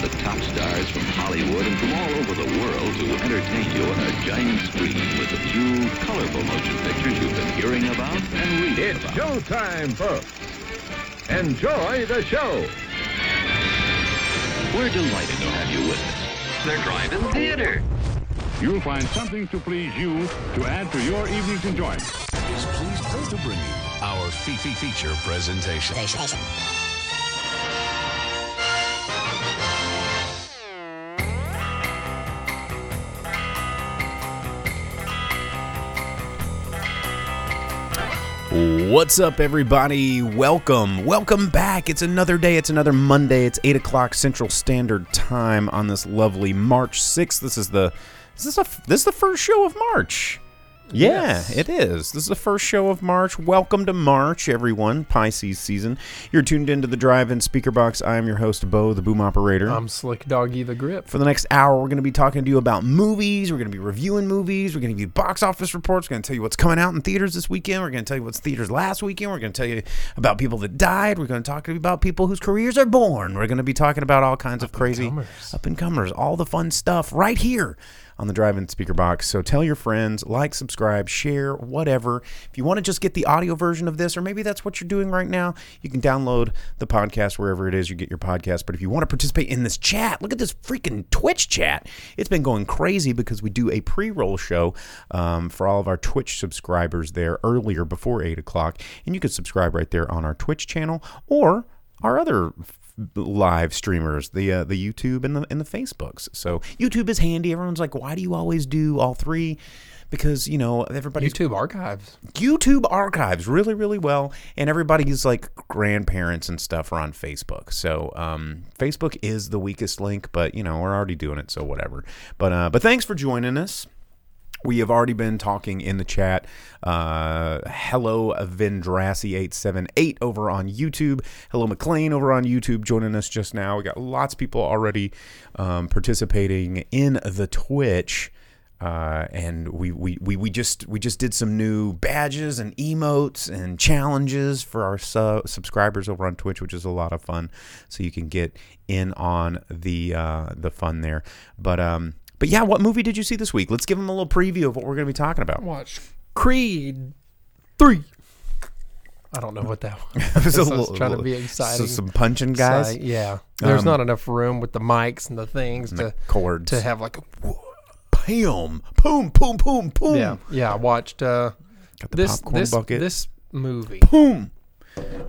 the top stars from Hollywood and from all over the world to entertain you on a giant screen with the few colorful motion pictures you've been hearing about and reading It's about. showtime, folks. Enjoy the show. We're delighted to have you with us. They're driving theater. You'll find something to please you to add to your evening's enjoyment. is pleased to bring you our Fifi feature presentation. What's up, everybody? Welcome, welcome back. It's another day. It's another Monday. It's eight o'clock Central Standard Time on this lovely March sixth. This is the this is a this is the first show of March. Yeah, it is. This is the first show of March. Welcome to March, everyone. Pisces season. You're tuned into the Drive-In Speaker Box. I am your host, Bo, the Boom Operator. I'm Slick Doggy the Grip. For the next hour, we're going to be talking to you about movies. We're going to be reviewing movies. We're going to give you box office reports. We're going to tell you what's coming out in theaters this weekend. We're going to tell you what's theaters last weekend. We're going to tell you about people that died. We're going to talk to you about people whose careers are born. We're going to be talking about all kinds of crazy up and comers, all the fun stuff right here on the drive-in speaker box. So tell your friends, like, subscribe, share, whatever. If you want to just get the audio version of this, or maybe that's what you're doing right now, you can download the podcast wherever it is you get your podcast. But if you want to participate in this chat, look at this freaking Twitch chat. It's been going crazy because we do a pre-roll show um, for all of our Twitch subscribers there earlier before eight o'clock, and you can subscribe right there on our Twitch channel or our other live streamers, the uh, the YouTube and the and the Facebooks. So YouTube is handy. Everyone's like, why do you always do all three? Because you know everybody's YouTube archives. YouTube archives really, really well, and everybody's like grandparents and stuff are on Facebook. So um, Facebook is the weakest link, but you know we're already doing it, so whatever. But uh, but thanks for joining us. We have already been talking in the chat. Uh, hello, Vendrassy878 over on YouTube. Hello, McLean over on YouTube joining us just now. We got lots of people already um, participating in the Twitch. Uh, and we, we, we, we just we just did some new badges and emotes and challenges for our su- subscribers over on Twitch, which is a lot of fun. So you can get in on the uh, the fun there. But um, but yeah, what movie did you see this week? Let's give them a little preview of what we're going to be talking about. Watch Creed 3. I don't know what that was. I was trying to be exciting. So some punching guys, Exci- yeah. There's Um, not enough room with the mics and the things the to chords. to have like a Pam, boom, boom, boom, boom. yeah yeah. I watched uh, Got the this popcorn this bucket. this movie. boom.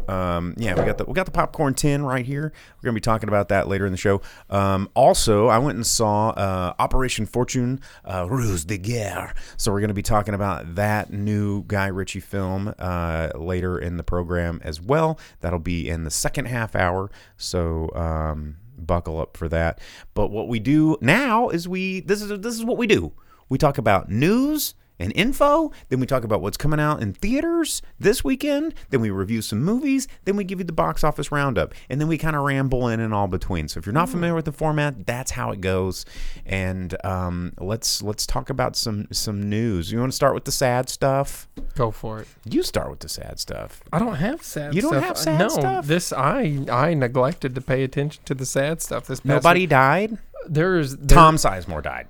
Um, yeah, we got the we got the popcorn tin right here. We're gonna be talking about that later in the show. Um, also, I went and saw uh, Operation Fortune, uh, Ruse de Guerre. So we're gonna be talking about that new Guy Ritchie film uh, later in the program as well. That'll be in the second half hour. So. Um, buckle up for that but what we do now is we this is this is what we do we talk about news and info. Then we talk about what's coming out in theaters this weekend. Then we review some movies. Then we give you the box office roundup. And then we kind of ramble in and all between. So if you're not familiar with the format, that's how it goes. And um, let's let's talk about some some news. You want to start with the sad stuff? Go for it. You start with the sad stuff. I don't have sad. You don't stuff. have sad no, stuff? this I I neglected to pay attention to the sad stuff. This past Nobody week. died. There's there, Tom Sizemore died.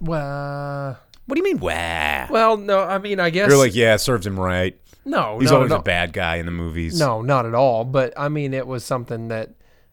Well, What do you mean? Wah. well, no. I mean, I guess You're like, yeah, serves him right. no. He's no, always no. a bad guy in the movies. No, not at all. But I mean, it was something that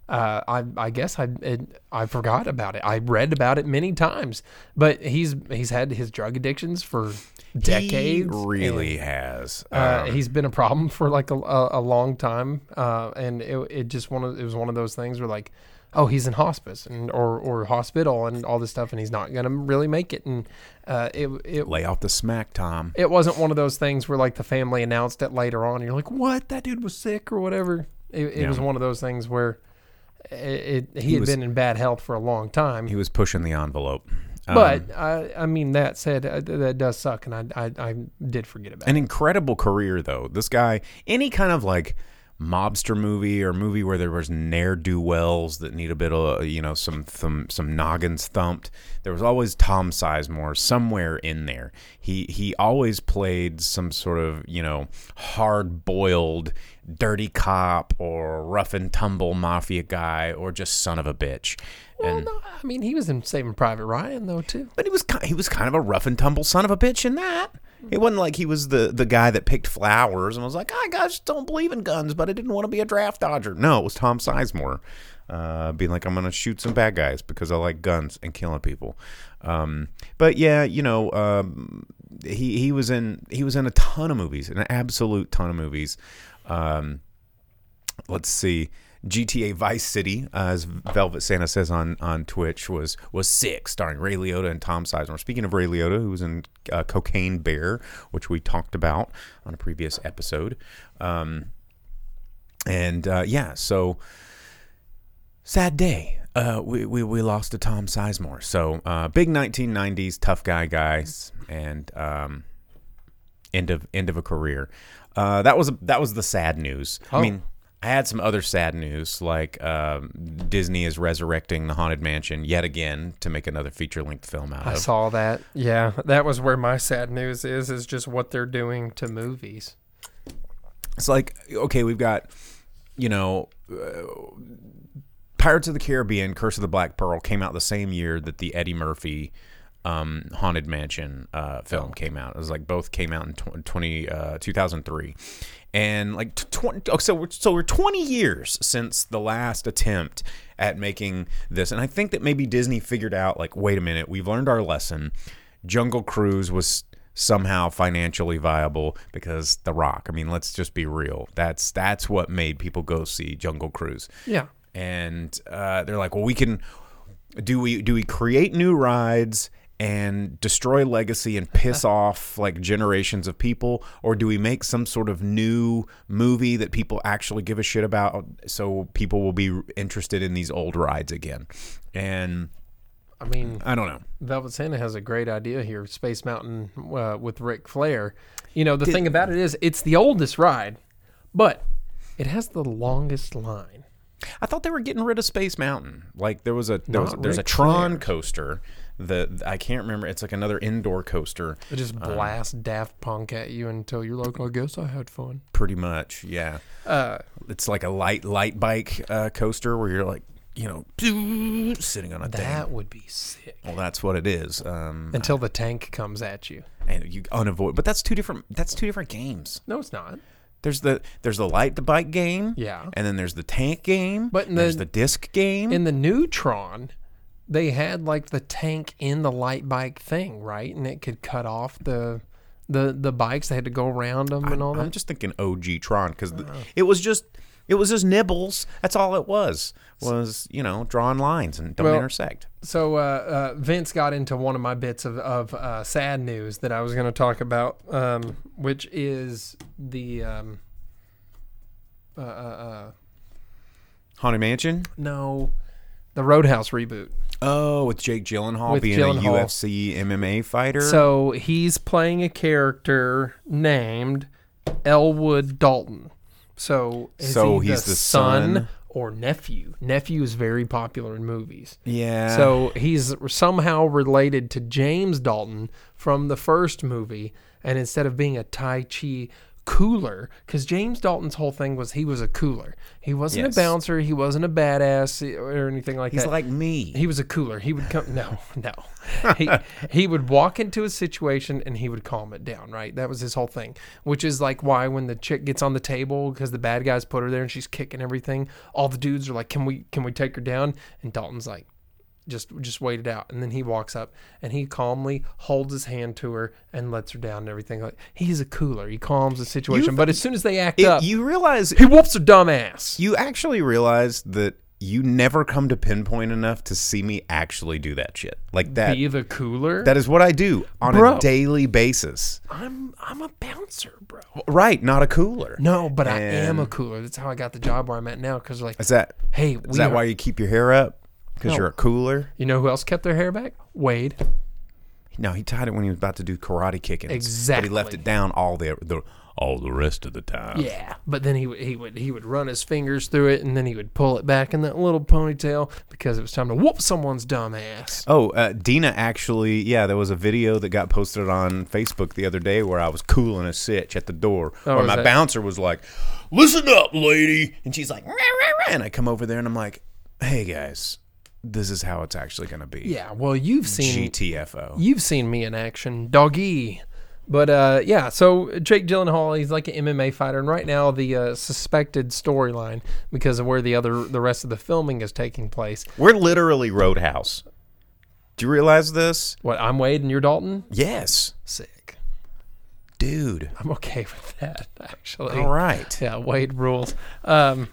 uh, I I guess I it, I forgot about it. I read about it many times. But he's he's had his drug addictions for decades. he really has. Uh, Um, he's been a problem for like a, a, a long time, uh, and it, it just one of it was one of those things where like, oh, he's in hospice and or or hospital and all this stuff, and he's not gonna really make it. And uh, it it lay off the smack, Tom. it wasn't one of those things where like the family announced it later on. You're like, what? That dude was sick or whatever. It, it was one of those things where it, it, he, He had was- been in bad health for a long time. He was pushing the envelope. Um, but I, I mean, that said, uh, that does suck, and I, I, I did forget about an it. incredible career though. This guy, any kind of like mobster movie or movie where there was ne'er do wells that need a bit of you know some some some noggins thumped. There was always Tom Sizemore somewhere in there. He he always played some sort of you know hard boiled dirty cop or rough and tumble mafia guy or just son of a bitch. Well, And no, I mean, he was in Saving Private Ryan though too. but he was he was kind of a rough and tumble son of a bitch in that. It wasn't like he was the the guy that picked flowers and was like, I just don't believe in guns, but I didn't want to be a draft dodger. No, it was Tom Sizemore, uh, being like, I'm gonna shoot some bad guys because I like guns and killing people. Um, but yeah, you know, um, he he was in he was in a ton of movies, an absolute ton of movies. Um, let's see. GTA Vice City, uh, as Velvet Santa says on, on Twitch, was was sick, starring Ray Liotta and Tom Sizemore. Speaking of Ray Liotta, who was in uh, Cocaine Bear, which we talked about on a previous episode, um, and uh, yeah, so sad day. Uh, we, we we lost to Tom Sizemore. So uh, big 1990s tough guy guys, and um, end of end of a career. Uh, that was that was the sad news. I Oh. mean, I had some other sad news, like um, Disney is resurrecting the Haunted Mansion yet again to make another feature length film out of. I saw that. Yeah, that was where my sad news is. Is just what they're doing to movies. It's like okay, we've got you know. Uh, Pirates of the Caribbean: Curse of the Black Pearl came out the same year that the Eddie Murphy um, Haunted Mansion uh, film came out. It was like both came out in tw- 20, uh, 2003. And like t- 20, oh, so we're, so we're 20 years since the last attempt at making this. And I think that maybe Disney figured out like, wait a minute, we've learned our lesson. Jungle Cruise was somehow financially viable because The Rock. I mean, let's just be real. That's that's what made people go see Jungle Cruise Yeah. and uh, they're like, well, we can do we do we create new rides and destroy legacy and piss off like generations of people, or do we make some sort of new movie that people actually give a shit about, so people will be interested in these old rides again? And I mean, I don't know. Velvet Santa has a great idea here. Space Mountain uh, with Ric Flair. You know, the thing about it is, it's the oldest ride, but it has the longest line. I thought they were getting rid of Space Mountain. Like there was a there was there's a Tron Flair. coaster that I can't remember. It's like another indoor coaster. It just blasts Daft Punk at you until you're like, I guess I had fun. Pretty much, yeah. Uh, It's like a light light bike uh, coaster where you're like, you know, sitting on a thing. that would be sick. Well, that's what it is. Um, Until the tank comes at you. and you unavoid, but that's two different. That's two different games. No, it's not. There's the there's the light the bike game. Yeah. And then there's the tank game. But and there's the- the disc game. In the Neutron, they had like the tank in the light bike thing, right? And it could cut off the the the bikes. They had to go around them and all that. I'm just thinking OG Tron because it was just it was just nibbles. That's all it was. Was you know drawing lines and don't Well- intersect. So uh, uh, Vince got into one of my bits of, of uh, sad news that I was going to talk about, um, which is the um, uh, uh, uh, Haunted Mansion. no, the Roadhouse reboot. Oh, with Jake Gyllenhaal With being Gyllenhaal. a UFC MMA fighter. So he's playing a character named Elwood Dalton. So is So he he's the, the son, son? or nephew? Nephew is very popular in movies. yeah. So he's somehow related to James Dalton from the first movie, and instead of being a Tai Chi cooler, because James Dalton's whole thing was he was a cooler. He wasn't Yes. a bouncer. He wasn't a badass or anything like he's that. He's like me. He was a cooler. He would come. No, no. He he would walk into a situation and he would calm it down. Right. That was his whole thing. Which is like why when the chick gets on the table because the bad guys put her there and she's kicking everything, all the dudes are like, "Can we can we take her down?" And Dalton's like, "Just just wait it out." And then he walks up and he calmly holds his hand to her and lets her down and everything. Like he's a cooler. He calms the situation. but as soon as they act It- up, you realize he whoops her dumb ass. you actually realize that you never come to pinpoint enough to see me actually do that shit like that. Be the cooler. that is what I do on Bro. a daily basis. I'm I'm a bouncer, bro. Right, not a cooler. No, but I am a cooler. That's how I got the job where I'm at now. Because like, Is that hey, is that are- why you keep your hair up? Because No. you're a cooler. you know who else kept their hair back? Wade. No, he tied it when he was about to do karate kicking. Exactly. But he left it down all the, the all the rest of the time. Yeah, but then he would he would he would run his fingers through it, and then he would pull it back in that little ponytail because it was time to whoop someone's dumb ass. Oh, uh, Dina actually, yeah, there was a video that got posted on Facebook the other day where I was cooling a sitch at the door. Oh, where my that- bouncer was like, listen up, lady. And she's like, rah, rah, rah. and I come over there and I'm like, hey, guys, this is how it's actually going to be. Yeah, well, you've seen GTFO. You've seen me in action, doggy. But uh, yeah, so Jake Gyllenhaal, he's like an MMA fighter, and right now the uh, suspected storyline because of where the other the rest of the filming is taking place. We're literally Roadhouse. Do you realize this? What I'm Wade and you're Dalton. Yes. Sick. Dude. I'm okay with that actually. All right. Yeah, Wade rules. Um,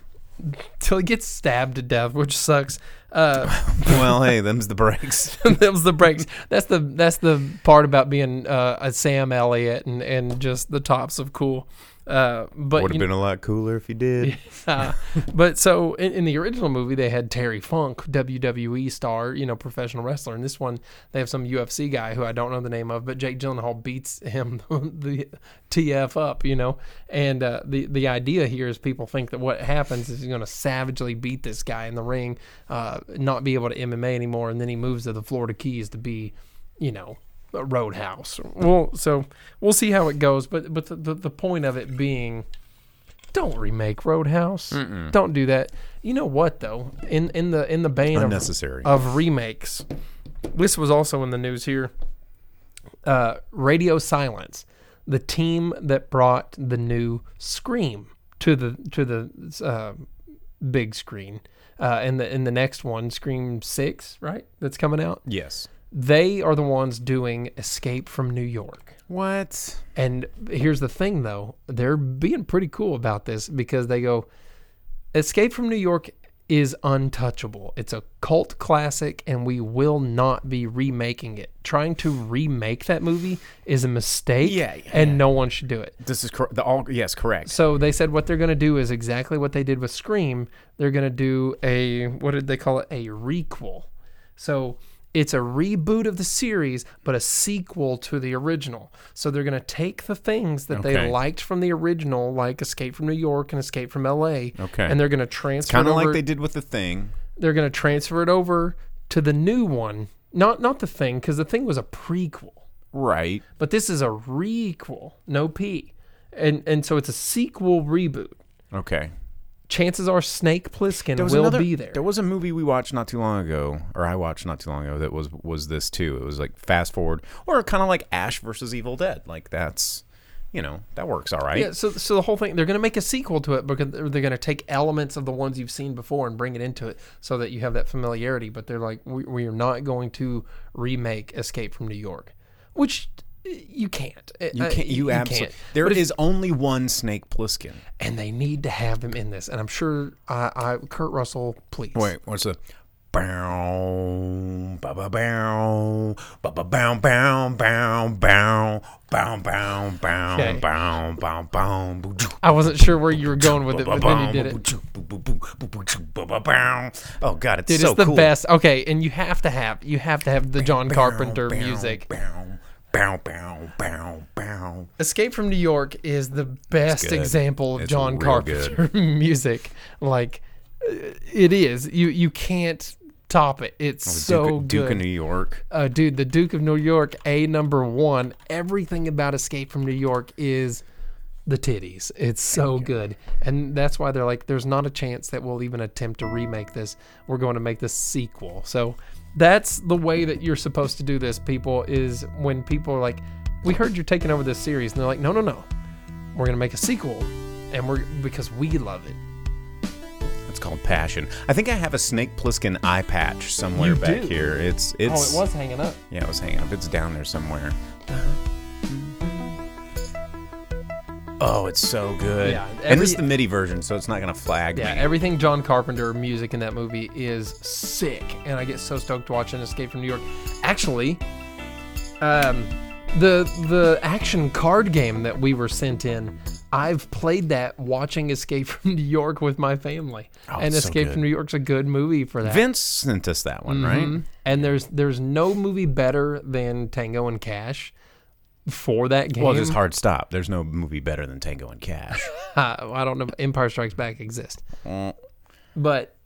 till he gets stabbed to death, which sucks. Uh, well, hey, them's the breaks. was the breaks. That's the that's the part about being uh, a Sam Elliott and, and just the tops of cool. Uh, but Would have been a lot cooler if you did. Uh, but so in, in the original movie, they had Terry Funk, WWE star, you know, professional wrestler. In this one, they have some UFC guy who I don't know the name of, but Jake Gyllenhaal beats him the TF up, you know. And uh, the the idea here is people think that what happens is he's going to savagely beat this guy in the ring, uh, not be able to MMA anymore, and then he moves to the Florida Keys to be, you know, Roadhouse. Well, so we'll see how it goes. But but the, the, the point of it being don't remake Roadhouse. Don't do that. You know what though? In in the in the of, Unnecessary. of remakes, this was also in the news here. Uh, Radio Silence, the team that brought the new Scream to the to the uh, big screen. Uh, in the in the next one, Scream Six, right? That's coming out. yes. They are the ones doing Escape from New York. What? And here's the thing, though, they're being pretty cool about this because they go, Escape from New York is untouchable. It's a cult classic, and we will not be remaking it. Trying to remake that movie is a mistake, Yeah, yeah. and no one should do it. This is cor- the all. Yes, correct. So they said what they're going to do is exactly what they did with Scream. They're going to do a what did they call it? A requel. So it's a reboot of the series, but a sequel to the original. So they're going to take the things that Okay. they liked from the original, like Escape from New York and Escape from L.A. Okay. and they're going to transfer. Kind of like they did with the thing. They're going to transfer it over to the new one. Not not the thing, because the thing was a prequel Right. but this is a requel, no P, and and so it's a sequel reboot. Okay. Chances are Snake Plissken will another, be there. There was a movie we watched not too long ago, or I watched not too long ago that was was this too. It was like fast forward, or kind of like Ash versus Evil Dead. Like that's, you know, that works all right. yeah, so so the whole thing they're going to make a sequel to it because they're, going to take elements of the ones you've seen before and bring it into it so that you have that familiarity. But they're like, we, we are not going to remake Escape from New York, which you can't. You Uh, can't. You, absolutely. can't. There But is only one Snake Plissken. and they need to have him in this. And I'm sure I, I Kurt Russell, please. Wait, what's the? Bow, ba ba bow, ba ba bow, bow, bow, bow, bow, bow, bow, Okay. bow, bow, bow, I wasn't sure where you were going with it, but then you did it. Oh God, it's Dude, so it's the cool. best. Okay, and you have to have you have to have the John Carpenter Bow, bow, music. Bow, bow, bow, bow, bow. Escape from New York is the best good. example of It's John real Carpenter music. Like uh, it is. You you can't top it. It's so Oh, Duke, Duke good. of New York. uh, dude, the Duke of New York, a number one. Everything about Escape from New York is the titties. It's so good, and that's why they're like, there's not a chance that we'll even attempt to remake this. We're going to make this sequel. So that's the way that you're supposed to do this. People is when people are like, we heard you're taking over this series, and they're like, no, no, no, we're gonna make a sequel, and we're because we love it. It's called Passion. I think I have a Snake Plissken eye patch somewhere You back do? here. It's it's. Oh, it was hanging up. yeah, it was hanging up. It's down there somewhere. Uh-huh. Oh, it's so good. Yeah, and this is the MIDI version, so it's not gonna flag Yeah, me. everything John Carpenter music in that movie is sick, and I get so stoked watching Escape from New York. Actually, um, the the action card game that we were sent in I've played that watching Escape from New York with my family, Oh, and so Escape good. from New York's a good movie for that. Vince sent us that one, Mhm. right? And there's there's no movie better than Tango and Cash for that game. Well, just hard stop. There's no movie better than Tango and Cash. Uh, I don't know. if Empire Strikes Back exists, but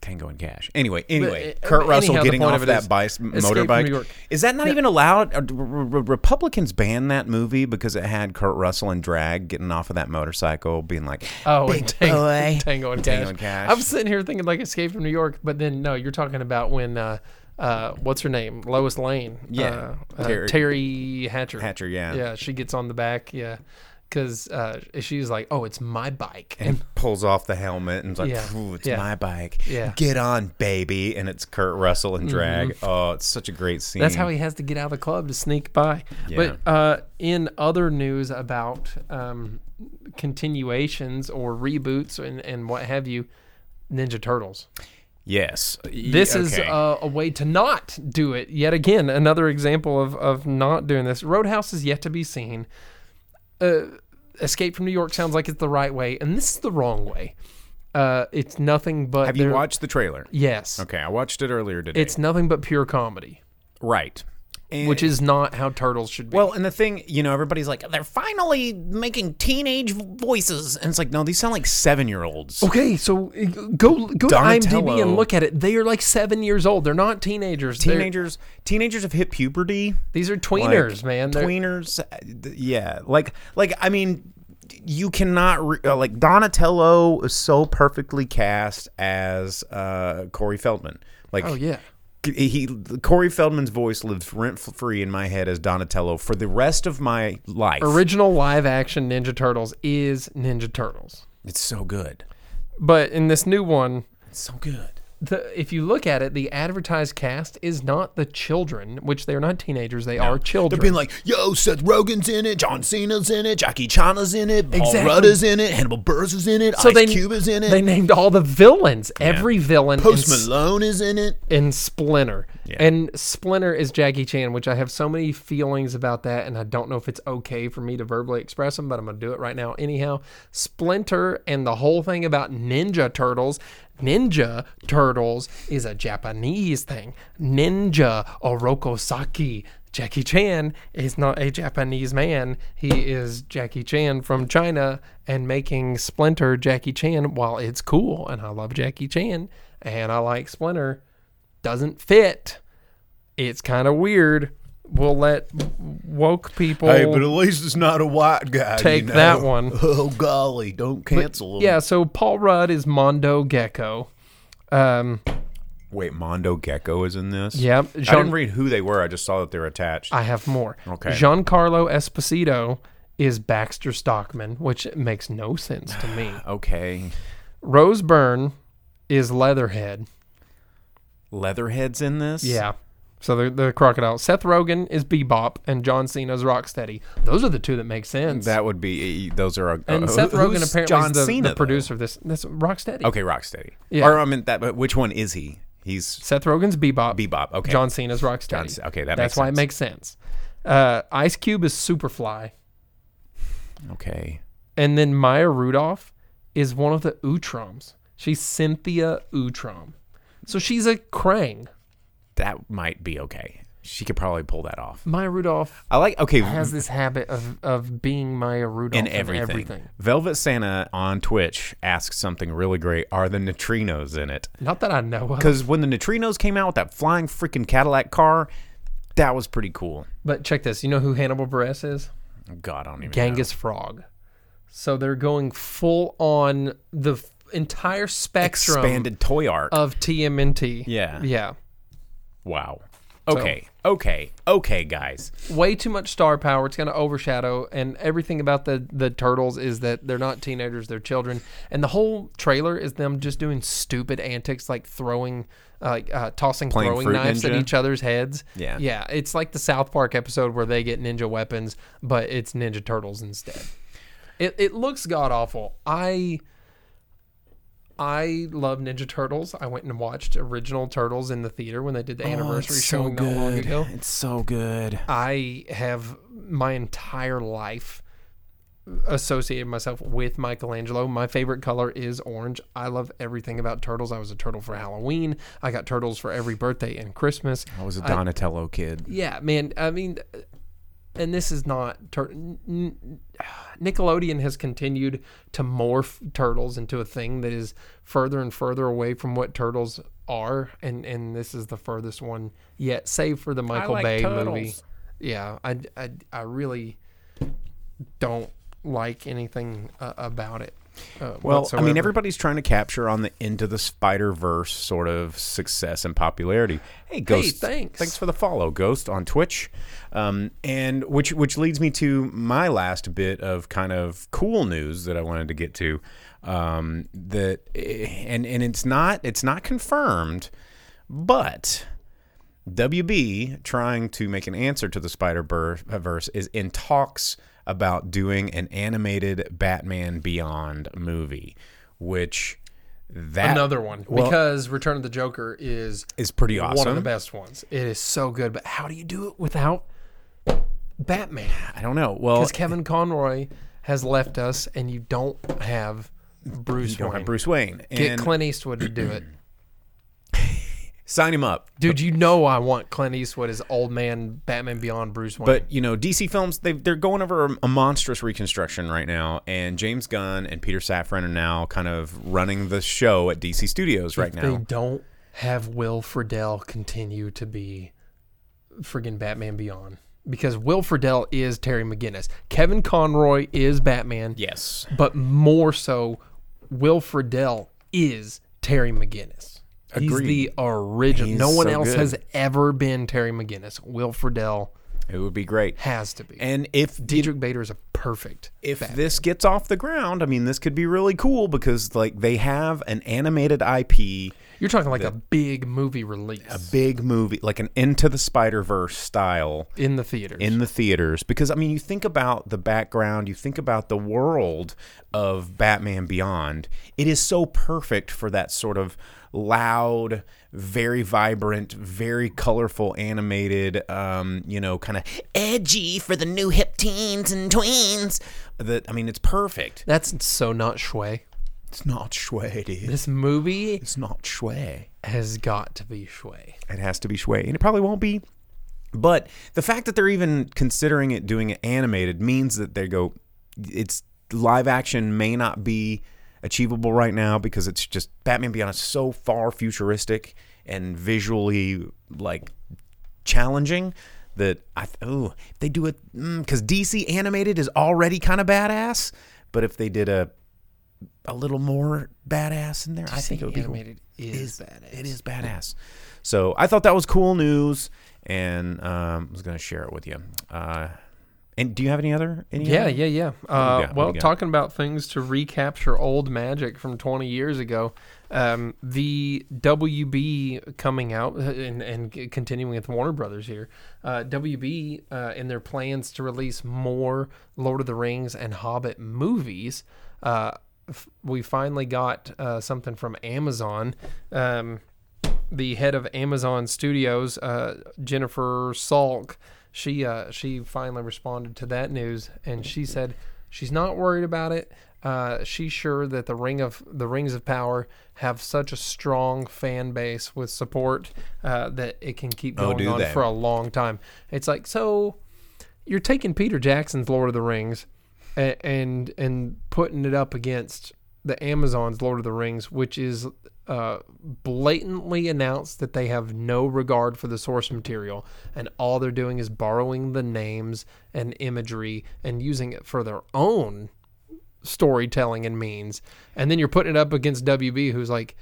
Tango and Cash. Anyway, anyway, uh, Kurt Russell the getting off of that is bike, Escape from New motorbike. Is that not even allowed? Uh, Re- Re- Republicans banned that movie because it had Kurt Russell and drag getting off of that motorcycle, being like, Oh, "Big Tango, boy." Tango and Tango Cash. and Cash. I'm sitting here thinking like Escape from New York, but then no, you're talking about when uh, uh, what's her name, Lois Lane, Yeah. uh, uh, Terry- Terry Hatcher, Hatcher, yeah. yeah, she gets on the back, yeah, because uh, she's like, oh, it's my bike, and pulls off the helmet and is like, Yeah. It's Yeah. my bike. Yeah. Get on, baby. And it's Kurt Russell and drag. Mhm. Oh, it's such a great scene. That's how he has to get out of the club to sneak by. Yeah. But uh, in other news about um, continuations or reboots and, and what have you, Ninja Turtles. Yes. This is Okay. uh, a way to not do it. Yet again, another example of, of not doing this. Roadhouse is yet to be seen. Uh, Escape from New York sounds like it's the right way, and this is the wrong way. Uh, it's nothing but. Have you watched the trailer? Yes. Okay, I watched it earlier today. It's nothing but pure comedy, right. And- which is not how turtles should be. Well, and the thing, you know, everybody's like, they're finally making teenage voices, and it's like, no, these sound like seven year olds. Okay, so uh, go go to IMDb and look at it. They are like seven years old. They're not teenagers. They're- Teenagers, teenagers have hit puberty. these are tweeners, Like, man. They're- Tweeners, uh, th- yeah. Like, like I mean, you cannot re- uh, like Donatello is so perfectly cast as uh, Corey Feldman. Like, Oh yeah. He Corey Feldman's voice lives rent free in my head as Donatello for the rest of my life. Original live action Ninja Turtles is Ninja Turtles. It's so good. But in this new one, It's so good. The, if you look at it, the advertised cast is not the children, which they're not teenagers. They are children. They're being like, yo, Seth Rogen's in it, John Cena's in it, Jackie Chan's in it, Paul Exactly. Rudd is in it, Hannibal Buress is in it, so Ice they Cube is in it, They named all the villains. Every villain Post in, Malone is in it. in Splinter. Yeah. And Splinter is Jackie Chan, which I have so many feelings about that, and I don't know if it's okay for me to verbally express them, but I'm going to do it right now anyhow. Splinter and the whole thing about Ninja Turtles. Ninja Turtles is a Japanese thing. Ninja Oroku Saki. Jackie Chan is not a Japanese man. He is Jackie Chan from China and making Splinter Jackie Chan while it's cool. And I love Jackie Chan and I like Splinter doesn't fit. It's kind of weird. We'll let woke people. Hey, but at least it's not a white guy. Take that one. Oh golly, don't cancel him. yeah, so Paul Rudd is Mondo Gecko. Um, Wait, Mondo Gecko is in this. Yep. I Jean- didn't read who they were. I just saw that they're attached. I have more. Okay. Giancarlo Esposito is Baxter Stockman, which makes no sense to me. okay. Rose Byrne is Leatherhead. Leatherhead's in this. Yeah. So the, the crocodile. Seth Rogen is Bebop, and John Cena Cena's Rocksteady. Those are the two that make sense. That would be. Those are. Uh, and who- Seth Rogen apparently John is the, Cena, the though? producer of this. That's Rocksteady. Okay, Rocksteady. Yeah. Or I mean that. But which one is he? He's Seth Rogen's Bebop. Bebop. Okay. John Cena's Rocksteady. John- okay, that That's why sense. it makes sense. Uh, Ice Cube is Superfly, Okay. and then Maya Rudolph is one of the Utroms. She's Cynthia Utrom, so she's a Krang. That might be okay. She could probably pull that off. Maya Rudolph I like. Okay. has this habit of of being Maya Rudolph in in everything. Velvet Santa on Twitch asks something really great. Are the neutrinos in it? Not that I know of. Because when the neutrinos came out with that flying freaking Cadillac car, that was pretty cool. But check this. You know who Hannibal Buress is? God, I don't even Genghis Frog. So they're going full on the f- entire know. spectrum expanded toy art. of TMNT. Yeah. Yeah. Wow. Okay. Okay. Okay, guys. Way too much star power. It's going to overshadow, and everything about the the turtles is that they're not teenagers; they're children. And the whole trailer is them just doing stupid antics, like throwing, uh, like uh, tossing Playing throwing knives at each other's heads. Yeah. yeah. It's like the South Park episode where they get ninja weapons, but it's Ninja Turtles instead. It it looks god awful. I I love Ninja Turtles. I went and watched original Turtles in the theater when they did the oh, anniversary showing not long ago. It's so good. I have my entire life associated myself with Michelangelo. My favorite color is orange. I love everything about turtles. I was a turtle for Halloween. I got turtles for every birthday and Christmas. I was a Donatello kid. Yeah, man. I mean, and this is not tur- Nickelodeon has continued to morph turtles into a thing that is further and further away from what turtles are, and and this is the furthest one yet, save for the Michael like Bay turtles. movie. Yeah, I, I, I really don't like anything uh, about it. Uh, Well, I mean, everybody's trying to capture on the Into the Spider Verse sort of success and popularity. Hey, Ghost, thanks. thanks for the follow, Ghost on Twitch, um, and which which leads me to my last bit of kind of cool news that I wanted to get to. Um, that and and it's not it's not confirmed, but WB trying to make an answer to the Spider Verse is in talks about doing an animated Batman Beyond movie, which that another one well, because Return of the Joker is is pretty awesome. one of the best ones. It is so good, but how do you do it without Batman? I don't know. Well, Because Kevin Conroy has left us, and you don't have Bruce you don't Wayne. have Bruce Wayne. Get Clint Eastwood to do it, sign him up. dude. You know I want Clint Eastwood as old man Batman Beyond Bruce Wayne. But you know, DC Films they they're going over a, a monstrous reconstruction right now, and James Gunn and Peter Safran are now kind of running the show at DC Studios right if they don't have Will Friedle continue to be friggin' Batman Beyond. Because Will Friedle is Terry McGinnis. Kevin Conroy is Batman. Yes, but more so, Will Friedle is Terry McGinnis. He's the original. He's no one so else good. has ever been Terry McGinnis. Will Friedle it would be great. has to be. And if Diedrich Bader is a perfect. if Batman. this gets off the ground, I mean, this could be really cool because like they have an animated IP, You're talking like a big movie release a big movie, like an Into the Spider Verse style in the theaters. in the theaters. Because I mean, you think about the background, you think about the world of Batman Beyond. It is so perfect for that sort of loud, very vibrant, very colorful, animated, um, you know, kind of edgy for the new hip teens and tweens. That I mean, it's perfect. That's so not Shui. It's not Shui, dude. This movie It's not Shui. has got to be Shui. It has to be Shui, and it probably won't be. But the fact that they're even considering it doing it animated means that they go, it's live action may not be achievable right now because it's just Batman Beyond is so far futuristic and visually like challenging that I oh if they do it because DC animated is already kind of badass, but if they did a a little more badass in there, I think it would be cool. animated is badass. It is badass. So I thought that was cool news, and um, I was going to share it with you. Uh, and do you have any other? Any Yeah, other? yeah, yeah. Uh? Well, talking about things to recapture old magic from 20 years ago, um, the WB coming out uh, and, and continuing with Warner Brothers here, uh, WB uh, in their plans to release more Lord of the Rings and Hobbit movies. Uh, f- we finally got uh, something from Amazon. Um, the head of Amazon Studios, uh, Jennifer Salke, she uh, she finally responded to that news, and she said she's not worried about it. Uh, she's sure that the ring of the rings of power have such a strong fan base with support uh, that it can keep Oh, going do on they? for a long time. It's like so you're taking Peter Jackson's Lord of the Rings and and, and putting it up against the Amazon's Lord of the Rings, which is uh, blatantly announced that they have no regard for the source material, and all they're doing is borrowing the names and imagery and using it for their own storytelling and means. And then you're putting it up against WB, who's like,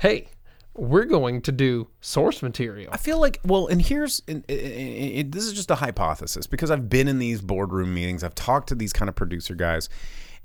"Hey, we're going to do source material." I feel like well, and here's and, and- and this is just a hypothesis because I've been in these boardroom meetings. I've talked to these kind of producer guys,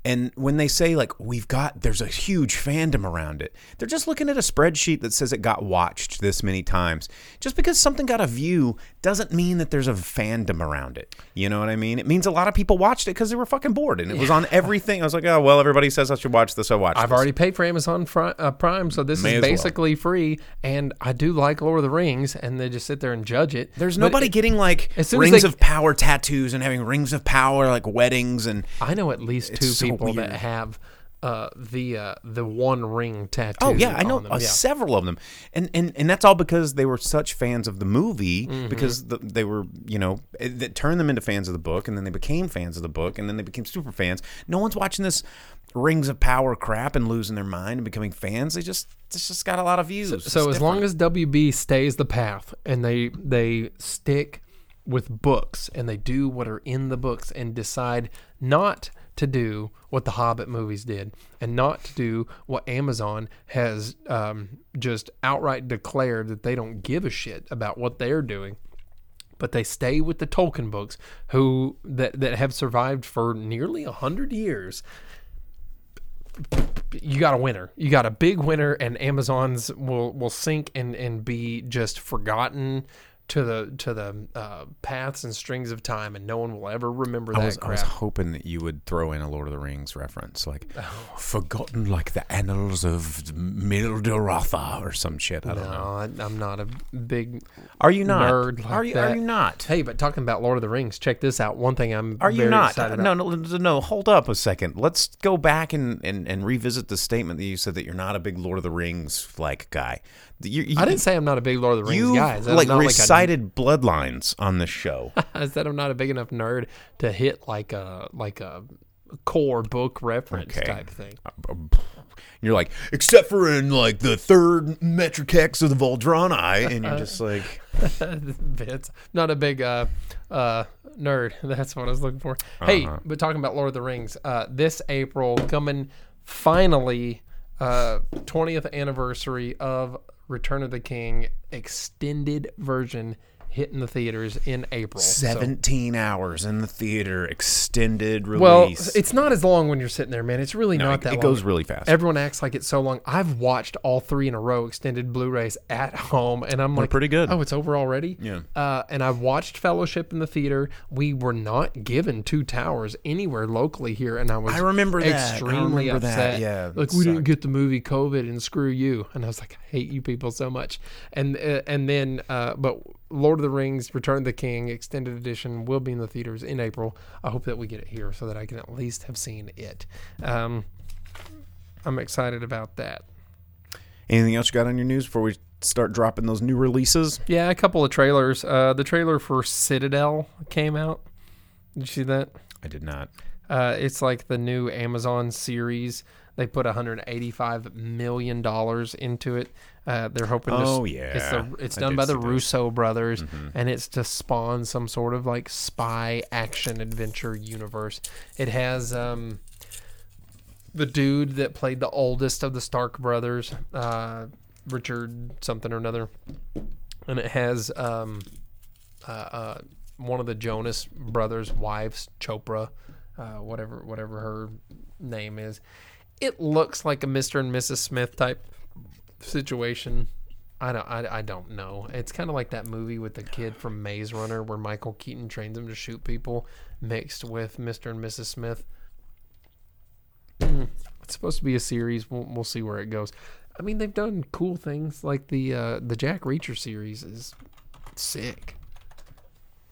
And when they say like we've got there's a huge fandom around it, they're just looking at a spreadsheet that says it got watched this many times. Just because something got a view doesn't mean that there's a fandom around it. You know what I mean? It means a lot of people watched it because they were fucking bored and it was on everything. I was like, oh well, everybody says I should watch this. I watch It. I've this. already paid for Amazon uh, Prime, so this May is as well. basically free. And I do like Lord of the Rings, and they just sit there and judge it. There's But nobody it- getting like as soon as rings they- of power tattoos and having rings of power like weddings and I know at least two so people weird. that have uh, the uh, the one ring tattoo. Oh yeah, I know uh, Yeah. several of them, and and and that's all because they were such fans of the movie Mm-hmm. because the, they were you know that turned them into fans of the book, and then they became fans of the book, and then they became super fans. No one's watching this Rings of Power crap and losing their mind and becoming fans. They just it's just got a lot of views. It's So as long as WB stays the path and they they stick with books and they do what are in the books and decide not to do what the Hobbit movies did and not to do what Amazon has um, just outright declared that they don't give a shit about what they're doing but they stay with the Tolkien books who that, that have survived for nearly a hundred years you got a winner. You got a big winner, and Amazon's will will sink and and be just forgotten to the to the uh, paths and strings of time, and no one will ever remember that I was, I was hoping that you would throw in a Lord of the Rings reference, like Oh. forgotten like the annals of Mildorotha or some shit. I don't no, know. I, I'm not a big Are you not? nerd like are you? that. Are you not? Hey, but talking about Lord of the Rings, check this out. One thing I'm Are you not? No, no, no. Hold up a second. Let's go back and, and, and revisit the statement that you said that you're not a big Lord of the Rings like guy. You, you, I didn't say I'm not a big Lord of the Rings guy. I'm like recited bloodlines on this show. I said I'm not a big enough nerd to hit like a like a core book reference Okay. type thing. You're like, except for in like the third metric hex of the Voldrani, and you're just like, bits. Not a big uh, uh, nerd. That's what I was looking for. Hey, Uh-huh. but talking about Lord of the Rings, uh, this April coming finally uh, 20th anniversary of Return of the King extended version hitting the theaters in April. So- 17 hours in the theater, extended release. well, it's not as long when you're sitting there, man. It's really No, not it- that it long. goes really fast. Everyone acts like it's so long. I've watched all three in a row, extended Blu-rays at home, and I'm like, pretty good. Oh, it's over already. Yeah. Uh, and I've watched Fellowship in the theater. We were not given two towers anywhere locally here, and I was I remember that. I extremely remember that. Yeah, like we didn't get the movie COVID, and screw you. And I was like, I hate you people so much. And uh, and then, uh, but Lord of the Rings: Return of the King extended edition will be in the theaters in April. I hope that we get it here so that I can at least have seen it. Um, I'm excited about that. Anything else you got on your news before we start dropping those new releases? Yeah, a couple of trailers. Uh, the trailer for Citadel came out. Did you see that? I did not. Uh, it's like the new Amazon series. They put 185 million dollars into it. Uh, they're hoping. to, Oh, It's yeah. the, it's done by the. Russo brothers, and it's to spawn some sort of like spy action adventure universe. It has um, the dude that played the oldest of the Stark brothers, uh, Richard something or another, and it has um, uh, uh, one of the Jonas brothers' wives, Chopra, uh, whatever whatever her name is. It looks like a Mr. and Mrs. Smith type situation. I don't I, I don't know. It's kind of like that movie with the kid from Maze Runner where Michael Keaton trains him to shoot people mixed with Mr. and Mrs. Smith. Mm, It's supposed to be a series. We'll, we'll see where it goes. I mean, they've done cool things like the uh, the Jack Reacher series is sick.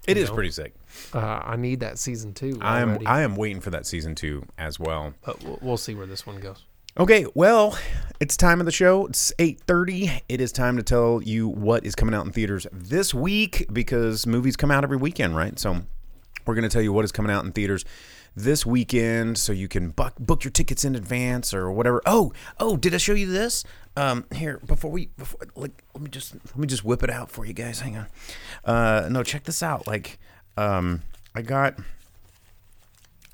It is know? pretty sick. Uh, I need that season two. I am I am waiting for that season two as well. but we'll, we'll see where this one goes. Okay, well, it's time of the show. It's 8:30. It is time to tell you what is coming out in theaters this week because movies come out every weekend, right? So we're going to tell you what is coming out in theaters this weekend so you can buck, book your tickets in advance or whatever. Oh, oh, did I show you this? Um here before we before like let me just let me just whip it out for you guys. Hang on. Uh no, check this out. Like um I got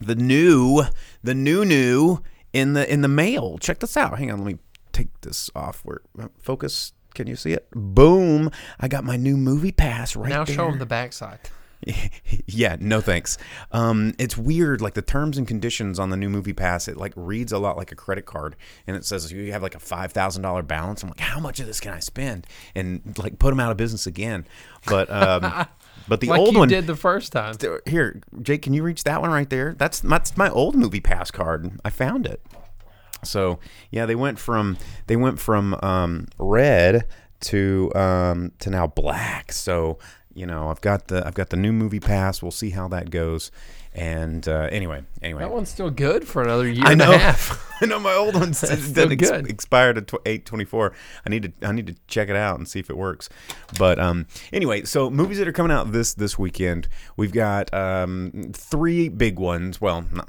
the new the new new in the in the mail check this out hang on let me take this off where focus can you see it boom i got my new movie pass right now there show them the backside. yeah, no thanks. Um, it's weird. Like the terms and conditions on the new Movie Pass, it like reads a lot like a credit card, and it says you have like a five thousand dollar balance. I'm like, how much of this can I spend? And like put them out of business again. But um, but the like old you one did the first time. here, Jake, can you reach that one right there? That's that's my old Movie Pass card. I found it. So yeah, they went from they went from um, red to um, to now black. So you know, I've got the I've got the new movie pass. We'll see how that goes. And uh, anyway, anyway, That one's still good for another year I and a half. I know my old one's still ex- expired at eight twenty four. I need to I need to check it out and see if it works. But um, anyway, so movies that are coming out this this weekend, we've got um, three big ones. Well, not,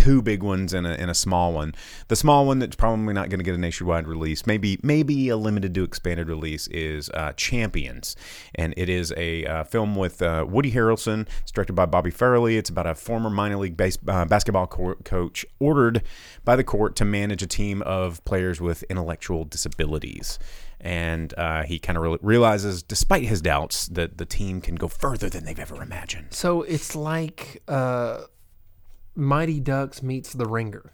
two big ones and a, and a small one. The small one that's probably not going to get a nationwide release, maybe maybe a limited to expanded release, is uh, Champions, and it is a uh, film with uh, Woody Harrelson. It's directed by Bobby Farrelly. It's about a former minor league base, uh, basketball co- coach ordered by the court to manage a team of players with intellectual disabilities. And uh, he kind of re- realizes, despite his doubts, that the team can go further than they've ever imagined. So it's like uh, Mighty Ducks meets The Ringer.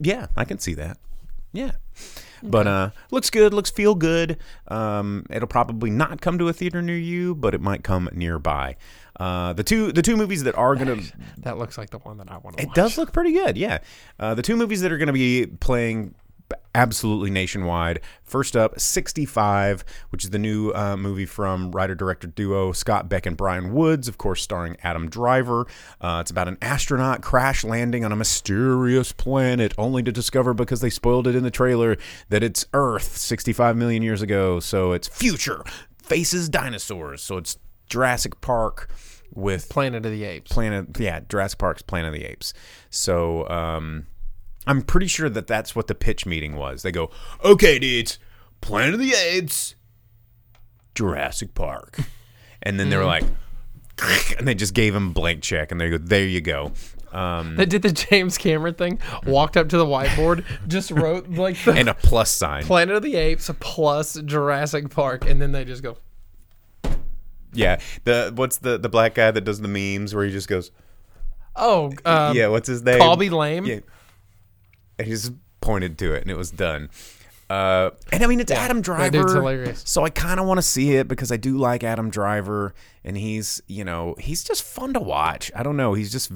Yeah, I can see that. Yeah. But uh looks good, looks feel good. Um it'll probably not come to a theater near you, but it might come nearby. Uh the two the two movies that are going to That looks like the one that I want to watch. It watch. does look pretty good, yeah. Uh, the two movies that are going to be playing absolutely nationwide. First up, 65, which is the new uh, movie from writer director duo Scott Beck and Bryan Woods, of course, starring Adam Driver. Uh, it's about an astronaut crash landing on a mysterious planet, only to discover because they spoiled it in the trailer that it's Earth 65 million years ago. So it's future, faces dinosaurs. So it's Jurassic Park with Planet of the Apes. Planet, yeah, Jurassic Park's Planet of the Apes. So um, I'm pretty sure that that's what the pitch meeting was. They go, okay, dudes, Planet of the Apes, Jurassic Park, and then they were like, and they just gave him blank check, and they go, there you go. Um, They did the James Cameron thing, walked up to the whiteboard, just wrote like the and a plus sign. Planet of the Apes plus Jurassic Park, and then they just go, Yeah, the what's the the black guy that does the memes where he just goes, oh, um, yeah, what's his name? Khaby Lame. Yeah. And he just pointed to it and it was done. Uh, and I mean, it's Adam Driver. that dude's hilarious. So I kind of want to see it because I do like Adam Driver, and he's you know he's just fun to watch. I don't know, he's just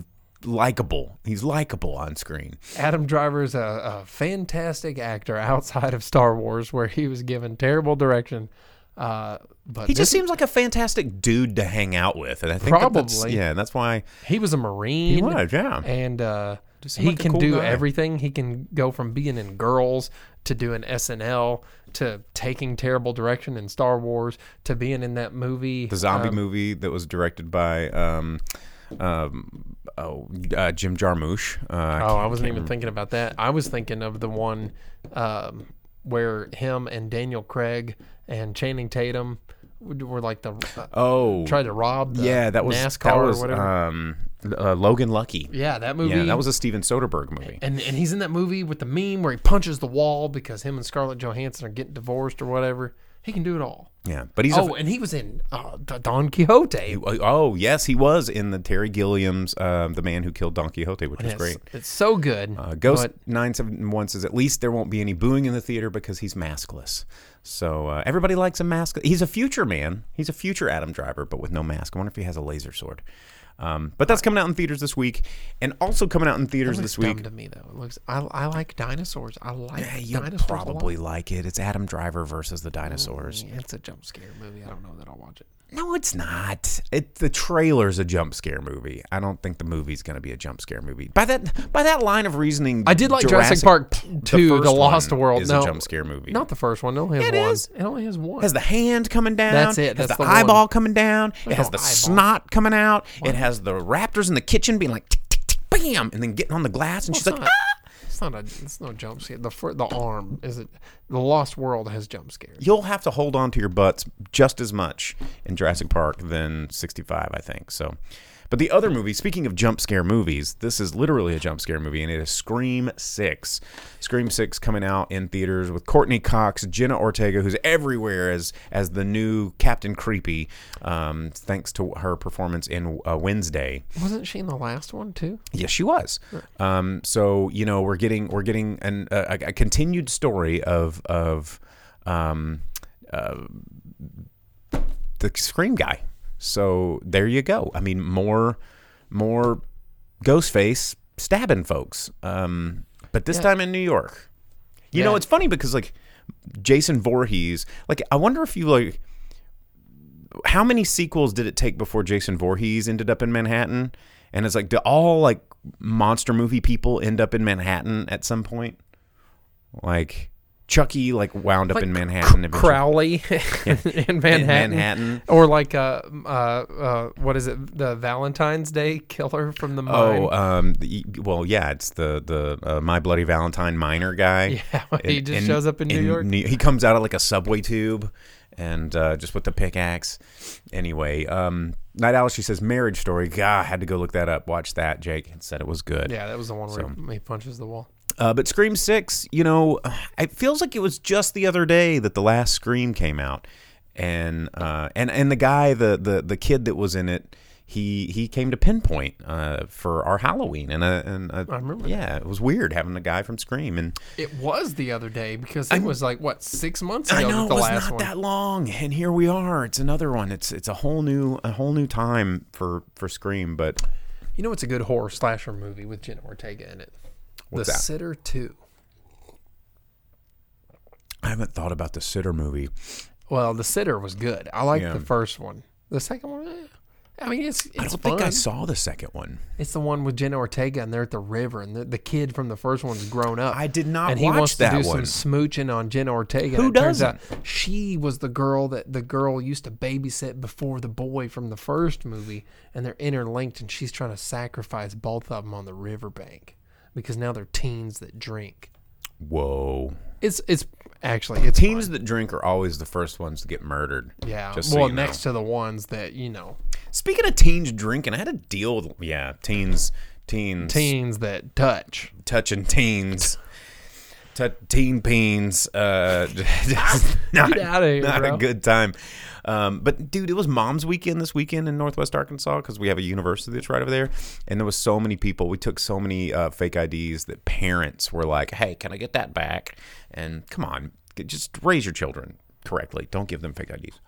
likable. He's likable on screen. Adam Driver is a, a fantastic actor outside of Star Wars, where he was given terrible direction. Uh, but He just seems like a fantastic dude to hang out with, and I think that that's, Probably. yeah, that's why he was a Marine. he was. Yeah, and uh, he like can cool do guy. everything. He can go from being in Girls to doing SNL to taking terrible direction in Star Wars to being in that movie, the zombie um, movie that was directed by um, um, oh, uh, Jim Jarmusch. Uh, Oh, I wasn't even thinking about that. I was thinking of the one um, where him and Daniel Craig and Channing Tatum were like the uh, Oh, tried to rob the yeah, that was NASCAR that was or whatever. um, uh, Logan Lucky. yeah, that movie. Yeah, that was a Steven Soderbergh movie. and and he's in that movie with the meme where he punches the wall because him and Scarlett Johansson are getting divorced or whatever. He can do it all. Yeah, but he's oh, a, and he was in uh, Don Quixote. oh yes, he was in the Terry Gilliam's uh, The Man Who Killed Don Quixote, which was It's, great. it's so good. Uh, Ghost nine seven one says at least there won't be any booing in the theater because he's maskless. So uh, everybody likes a mask. He's a future man. He's a future Adam Driver, but with no mask. I wonder if he has a laser sword. Um, but that's coming out in theaters this week, and also coming out in theaters looks this week. to me though. It looks. I, I like dinosaurs. I like Yeah, you'll dinosaurs. a lot. probably like it. It's Adam Driver versus the dinosaurs. Yeah, It's a jump scare movie. I don't know that I'll watch it. No, it's not. It the trailer's a jump scare movie. I don't think the movie's going to be a jump scare movie. By that by that line of reasoning, I did like Jurassic, Park the 2, The, first Lost one World. is no, a jump scare movie. Not the first one. It only has It one. is. It only has one. has the hand coming down. That's it. Has That's the, the one. eyeball coming down. it has no the eyeball. snot coming out. It has the raptors in the kitchen being like tick tick tick bam, and then getting on the glass, and she's like, not, ah! It's not a. It's no jump scare. The the arm is it. The Lost World has jump scares. you'll have to hold on to your butts just as much in Jurassic Park than 65, I think. So, But the other movie, speaking of jump scare movies, this is literally a jump scare movie, and it is Scream Six. Scream Six coming out in theaters with Courteney Cox, Jenna Ortega, who's everywhere as as the new Captain Creepy, um, thanks to her performance in uh, Wednesday. Wasn't she in the last one too? Yes, she was. Um, so you know we're getting we're getting an, a, a continued story of of um, uh, the Scream guy. So there you go. I mean more more Ghostface stabbing folks, um, but this Yeah. time in New York. You know it's funny because like Jason Voorhees, like I wonder if you like how many sequels did it take before Jason Voorhees ended up in Manhattan? And it's like, do all like monster movie people end up in Manhattan at some point? Like Chucky, like wound up in Manhattan. eventually. Crowley in Manhattan. Manhattan. Or like uh, uh, uh, what is it? The Valentine's Day killer from the mine. Oh, um, the, well, yeah, it's the the uh, My Bloody Valentine miner guy. Yeah, he just shows up in New York. he comes out of like a subway tube, and uh, just with the pickaxe. Anyway, um, Night Owl, she says marriage story. God, I had to go look that up. Watch that, Jake, said it was good. yeah, that was the one where he punches the wall. Uh, but Scream Six, you know, it feels like it was just the other day that the last Scream came out, and uh, and and the guy, the the the kid that was in it, he he came to Pinpoint uh, for our Halloween, and uh, and uh, I remember Yeah, it was weird having the guy from Scream, and It was the other day because it was like what six months ago. I know that it was last not one. that long, and here we are. It's another one. It's it's a whole new a whole new time for for Scream, but You know, it's a good horror slasher movie with Jenna Ortega in it. What's the that? Sitter Two. I haven't thought about the Sitter movie. Well, the Sitter was good. I liked Yeah. the first one. The second one, eh, I mean, it's it's I don't think I saw the second one. It's the one with Jenna Ortega, and they're at the river, and the, the kid from the first one's grown up. I did not and he watch wants that to do one. some smooching on Jenna Ortega. Who and it doesn't? out she was the girl that the girl used to babysit before the boy from the first movie, and they're interlinked, and she's trying to sacrifice both of them on the riverbank because now they're teens that drink. Whoa. It's it's actually it's Teens fun. that drink are always the first ones to get murdered. Yeah, Just so well, you know. next to the ones that you know, Speaking of teens drinking, I had to deal with yeah, teens, teens, teens that touch. touching teens, T- teen peens. Uh, not, here, not a good time. Um, but dude, it was Mom's Weekend this weekend in Northwest Arkansas because we have a university that's right over there, and there was so many people. We took so many uh, fake IDs that parents were like, "Hey, can I get that back?" And come on, just raise your children correctly. Don't give them fake IDs.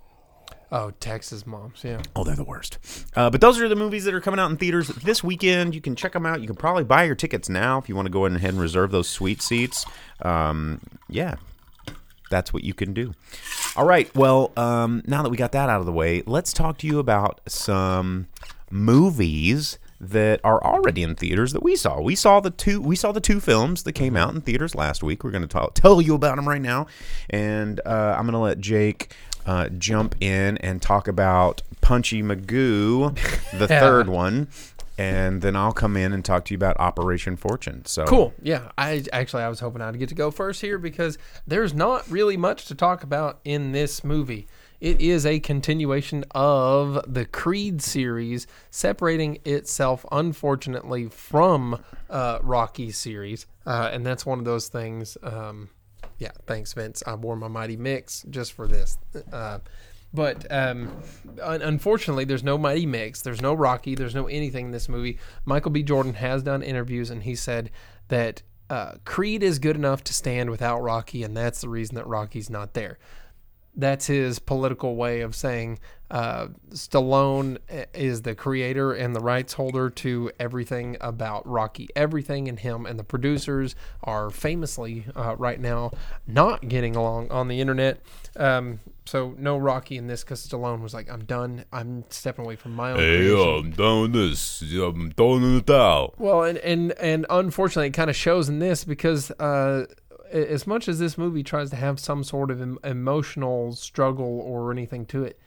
Oh, Texas moms, yeah. Oh, they're the worst. Uh, but those are the movies that are coming out in theaters this weekend. You can check them out. You can probably buy your tickets now if you want to go ahead and reserve those sweet seats. Um, yeah, that's what you can do. All right. Well, um, now that we got that out of the way, let's talk to you about some movies that are already in theaters that we saw. We saw the two. We saw the two films that came out in theaters last week. We're going to talk, tell you about them right now, and uh, I'm going to let Jake uh, jump in and talk about Punchy Magoo, the Yeah. third one, and then I'll come in and talk to you about Operation Fortune. So Cool. Yeah. I actually I was hoping I'd get to go first here because there's not really much to talk about in this movie. It is a continuation of the Creed series, separating itself, unfortunately, from uh, Rocky series, uh, and that's one of those things. Um, yeah, thanks, Vince. I wore my Mighty Mick's just for this. Uh, but um, un- unfortunately, there's no Mighty Mick's, there's no Rocky, there's no anything in this movie. Michael B. Jordan has done interviews, and he said that uh, Creed is good enough to stand without Rocky, and that's the reason that Rocky's not there. That's his political way of saying uh, Stallone is the creator and the rights holder to everything about Rocky. Everything in him and the producers are famously uh, right now not getting along on the internet. Um, so no Rocky in this because Stallone was like, "I'm done. I'm stepping away from my own." creation." I'm done with this. I'm throwing in the towel. Well, and and and unfortunately, it kind of shows in this because uh, as much as this movie tries to have some sort of em- emotional struggle or anything to it,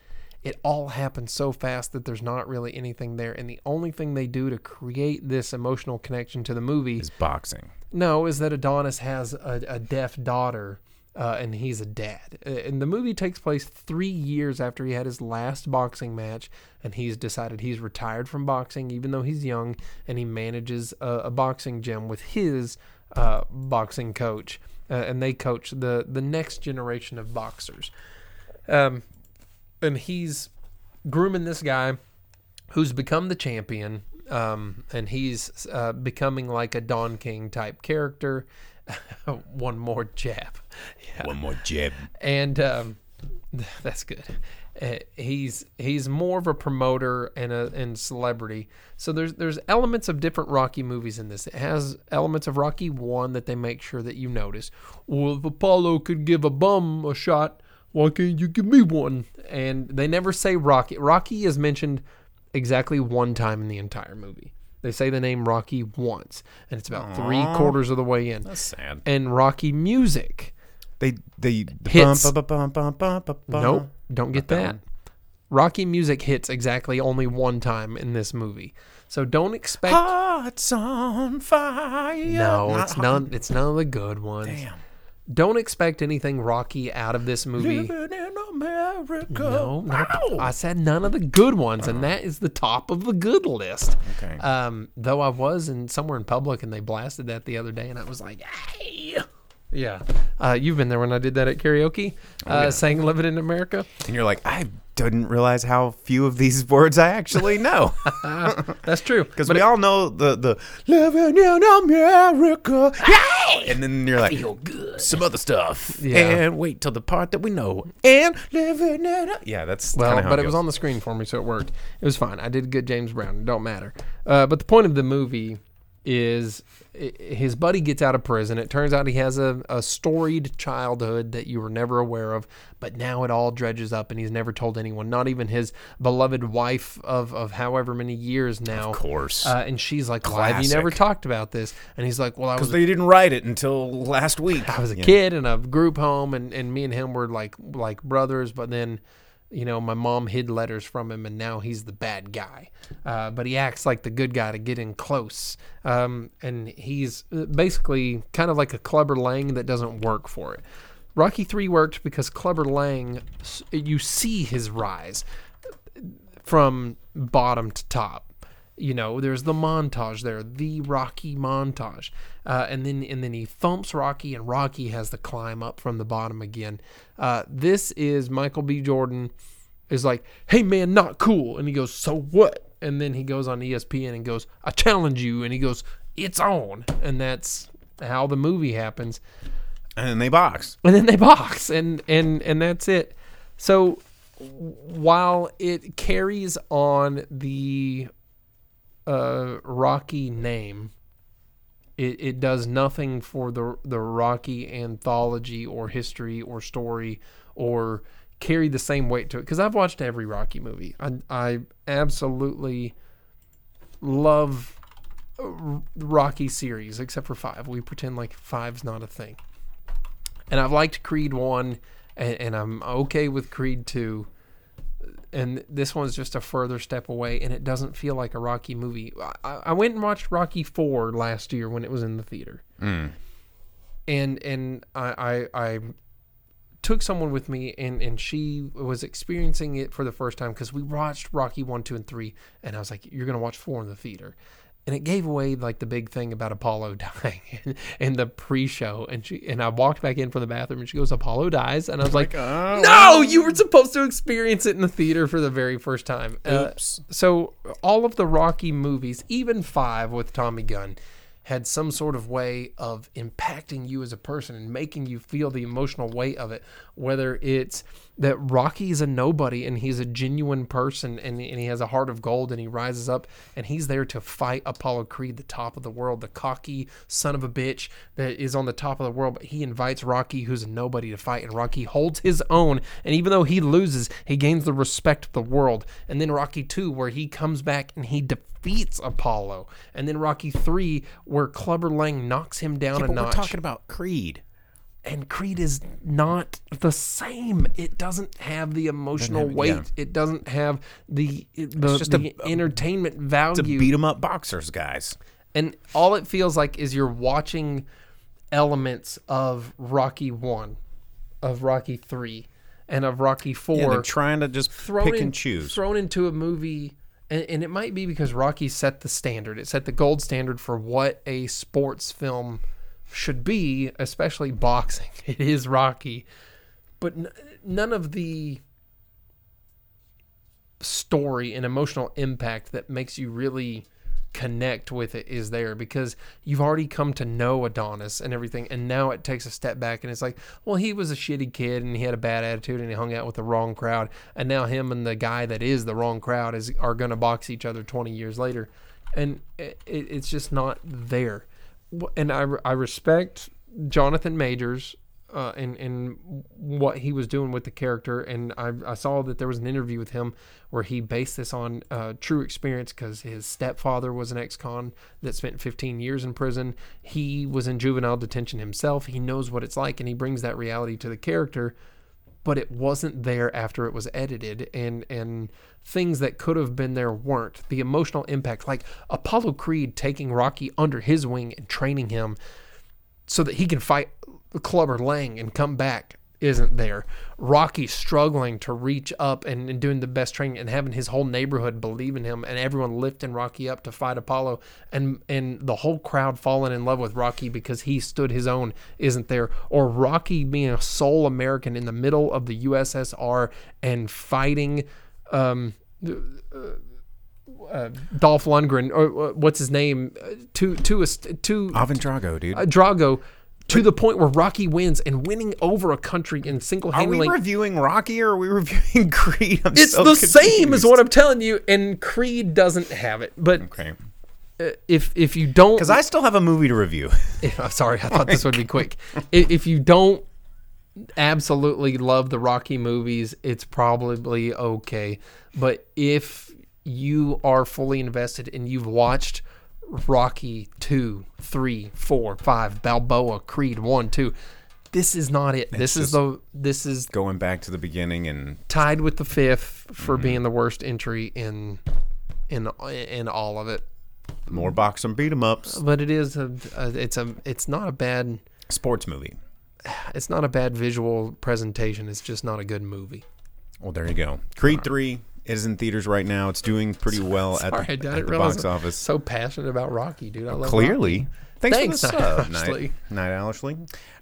it all happens so fast that there's not really anything there. And the only thing they do to create this emotional connection to the movie Is boxing. no, is that Adonis has a, a deaf daughter uh, and he's a dad. And the movie takes place three years after he had his last boxing match, and he's decided he's retired from boxing, even though he's young, and he manages a, a boxing gym with his uh, boxing coach, uh, and they coach the the next generation of boxers. Um, and he's grooming this guy who's become the champion, um, and he's uh, becoming like a Don King type character. One more jab, yeah. One more jab. and um, that's good. Uh, he's he's more of a promoter and a and celebrity. So there's there's elements of different Rocky movies in this. It has elements of Rocky one that they make sure that you notice. Well, if Apollo could give a bum a shot, why can't you give me one? And they never say Rocky. Rocky is mentioned exactly one time in the entire movie. They say the name Rocky once, and it's about three quarters of the way in. That's sad. And Rocky music. They they Hits. bum, bum, bum. Nope, don't get that. Rocky music hits exactly only one time in this movie, so don't expect. Hearts on fire. no, Not it's hot- none. It's none of the good ones. Damn. Don't expect anything Rocky out of this movie. Living in America. No, no, Ow! I said none of the good ones, and that is the top of the good list. Okay. Um, though I was in somewhere in public and they blasted that the other day, and I was like, "Hey, yeah." Uh, you've been there when I did that at karaoke, Oh, uh, saying "Living in America." and you're like, I didn't realize how few of these words I actually know. That's true. Because we all know the the living in America. Yeah! And then you're like, some other stuff. Yeah. And wait till the part that we know. And living in a- Yeah, that's Well, how but it goes. was on the screen for me, so it worked. It was fine. I did good James Brown. It don't matter. Uh, but the point of the movie is his buddy gets out of prison. It turns out he has a, a storied childhood that you were never aware of, but now it all dredges up and he's never told anyone, not even his beloved wife of, of however many years now. Of course. Uh, and she's like, Why have you never talked about this? And he's like, Well, I was Because they didn't write it until last week. I was a Yeah. kid in a group home, and, and me and him were like like brothers. But then, you know, my mom hid letters from him, and now he's the bad guy. Uh, but he acts like the good guy to get in close. Um, and he's uh, basically kind of like a Clubber Lang that doesn't work for it. Rocky Three worked because Clubber Lang, you see his rise from bottom to top. You know, there's the montage there, the Rocky montage, uh, and then and then he thumps Rocky, and Rocky has to climb up from the bottom again. Uh, this is Michael B. Jordan is like, "Hey man, not cool," and he goes, "So what?" And then he goes on ESPN and goes, "I challenge you," and he goes, "It's on," and that's how the movie happens And then they box. and then they box and and and that's it so while it carries on the uh rocky name. It, it does nothing for the the rocky anthology or history or story or carry the same weight to it. Because i've watched every rocky movie. I, I absolutely love rocky series except for five. We pretend like five's not a thing. And I've liked Creed one, and, and I'm okay with Creed two, and this one's just a further step away, and it doesn't feel like a Rocky movie. I, I went and watched Rocky four last year when it was in the theater, mm. and and I, I I took someone with me, and and she was experiencing it for the first time because we watched Rocky one, two, and three, and I was like, you're gonna watch four in the theater. And it gave away like the big thing about Apollo dying in the pre-show, and she and I walked back in from the bathroom, and she goes, "Apollo dies," and I was like, "No, you were supposed to experience it in the theater for the very first time." Uh, Oops. so all of the Rocky movies, even five with Tommy Gunn, had some sort of way of impacting you as a person and making you feel the emotional weight of it. Whether it's that Rocky is a nobody and he's a genuine person and, and he has a heart of gold and he rises up and he's there to fight Apollo Creed, the top of the world, the cocky son of a bitch that is on the top of the world. But he invites Rocky, who's a nobody, to fight, and Rocky holds his own. And even though he loses, he gains the respect of the world. And then Rocky 2, where he comes back and he defeats Apollo. And then Rocky 3, where Clubber Lang knocks him down a But we're talking about Creed. And Creed is not the same. It doesn't have the emotional have- weight. yeah. It doesn't have the the, just the a- entertainment To value. beat 'em up boxers, guys. and all it feels like is you're watching elements of Rocky One. of Rocky three and of Rocky four Yeah, they're trying to just pick in- and choose. thrown into a movie and, and it might be because Rocky set the standard. It set the gold standard for what a sports film should be, especially boxing. It is Rocky, but n- none of the story and emotional impact that makes you really connect with it is there because you've already come to know Adonis and everything and now it takes a step back and it's like well he was a shitty kid and he had a bad attitude and he hung out with the wrong crowd and now him and the guy that is the wrong crowd is are going to box each other 20 years later. And it, it, it's just not there and I, I respect Jonathan Majors uh, and and what he was doing with the character. And I, I saw that there was an interview with him where he based this on uh, true experience because his stepfather was an ex-con that spent 15 years in prison. He was in juvenile detention himself. He knows what it's like, and he brings that reality to the character. But it wasn't there after it was edited, and and things that could have been there weren't. The emotional impact, like Apollo Creed taking Rocky under his wing and training him so that he can fight Clubber Lang and come back isn't there. Rocky struggling to reach up and, and doing the best training and having his whole neighborhood believe in him and everyone lifting Rocky up to fight Apollo and and the whole crowd falling in love with Rocky because he stood his own isn't there. Or Rocky being a sole American in the middle of the USSR and fighting um, uh, Dolph Lundgren or uh, what's his name uh, to to a to Ivan Drago, dude. uh, Drago to the point where Rocky wins and winning over a country in single are we handedly. reviewing Rocky or are we reviewing Creed? I'm It's so the same as what I'm telling you, and Creed doesn't have it. But Okay. uh, if if you don't, Because I still have a movie to review. if, I'm sorry, I thought this would be quick. If, if you don't absolutely love the Rocky movies, it's probably okay. But if you are fully invested and you've watched Rocky 2, 3, 4, 5, Balboa, Creed 1, 2, this is not it. this is the this is Going back to the beginning and tied with the fifth for Mm-hmm. being the worst entry in in in all of it. more box and beat 'em ups. But it is a, a it's a it's not a bad Sports movie. it's not a bad visual presentation. It's just not a good movie. Well, there you go. Creed 3 is in theaters right now. It's doing pretty well at Sorry, I the, at the box office. So passionate about Rocky, dude. I love it. Clearly. Rocky. Thanks, Thanks, for the sub. Night, Night Ashley.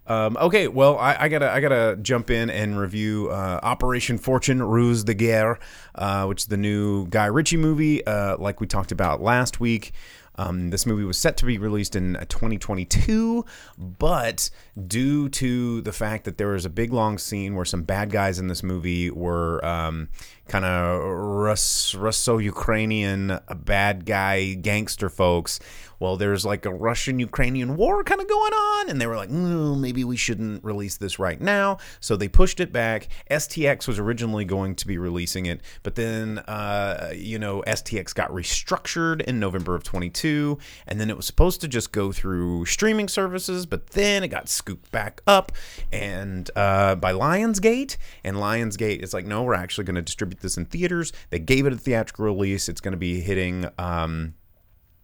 Um, okay, well, I, I gotta I gotta jump in and review uh, Operation Fortune Ruse de Guerre, uh, which is the new Guy Ritchie movie. Uh, like we talked about last week, um, this movie was set to be released in uh, 2022, but due to the fact that there was a big long scene where some bad guys in this movie were um, kind of Rus- Russo-Ukrainian bad guy gangster folks. Well, there's like a Russian-Ukrainian war kind of going on, and they were like, "Mm, maybe we shouldn't release this right now. So they pushed it back. STX was originally going to be releasing it, but then, uh, you know, STX got restructured in November of 22, and then it was supposed to just go through streaming services, but then it got scooped back up and uh, by Lionsgate, and Lionsgate is like, no, we're actually going to distribute this in theaters. They gave it a theatrical release. It's going to be hitting. Um,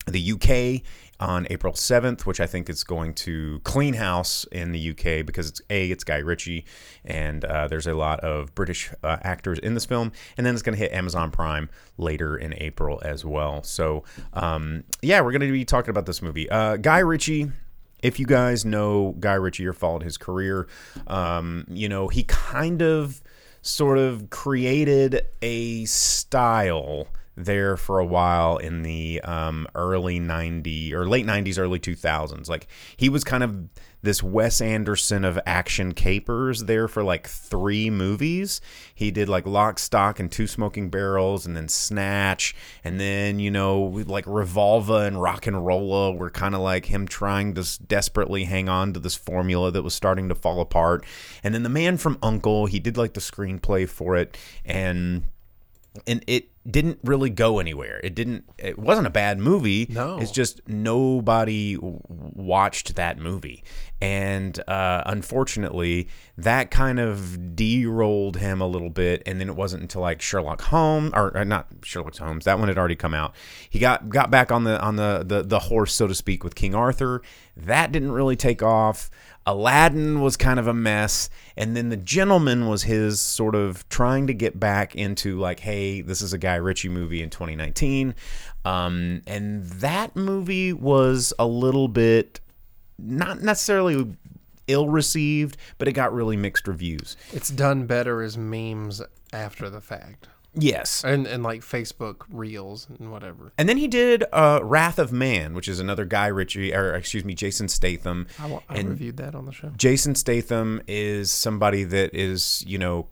the UK on April 7th, which I think is going to clean house in the UK because it's A, it's Guy Ritchie, and uh, there's a lot of British uh, actors in this film. And then it's going to hit Amazon Prime later in April as well. So, um, yeah, we're going to be talking about this movie. Uh, Guy Ritchie. If you guys know Guy Ritchie or followed his career, um, you know, he kind of sort of created a style there for a while in the um, early 90s or late 90s early 2000s like he was kind of this wes anderson of action capers there for like three movies. He did like lock stock and two smoking barrels and then snatch and then you know like revolver and rock and rolla were kind of like him trying to desperately hang on to this formula that was starting to fall apart. And then the man from uncle he did like the screenplay for it and and it didn't really go anywhere. It didn't. It wasn't a bad movie. No. it's just nobody watched that movie, and uh, unfortunately, that kind of de-rolled him a little bit. And then it wasn't until like Sherlock Holmes, or, or not Sherlock Holmes. That one had already come out. He got got back on the on the the, the horse, so to speak, with King Arthur. That didn't really take off. Aladdin was kind of a mess. And then The Gentlemen was his sort of trying to get back into like, hey, this is a Guy Ritchie movie in 2019. Um, and that movie was a little bit not necessarily ill received, but it got really mixed reviews. It's done better as memes after the fact, Yes. and and like Facebook reels and whatever. And then he did uh, Wrath of Man, which is another Guy Ritchie, or excuse me, Jason Statham. I, I reviewed that on the show. Jason Statham is somebody that is, you know,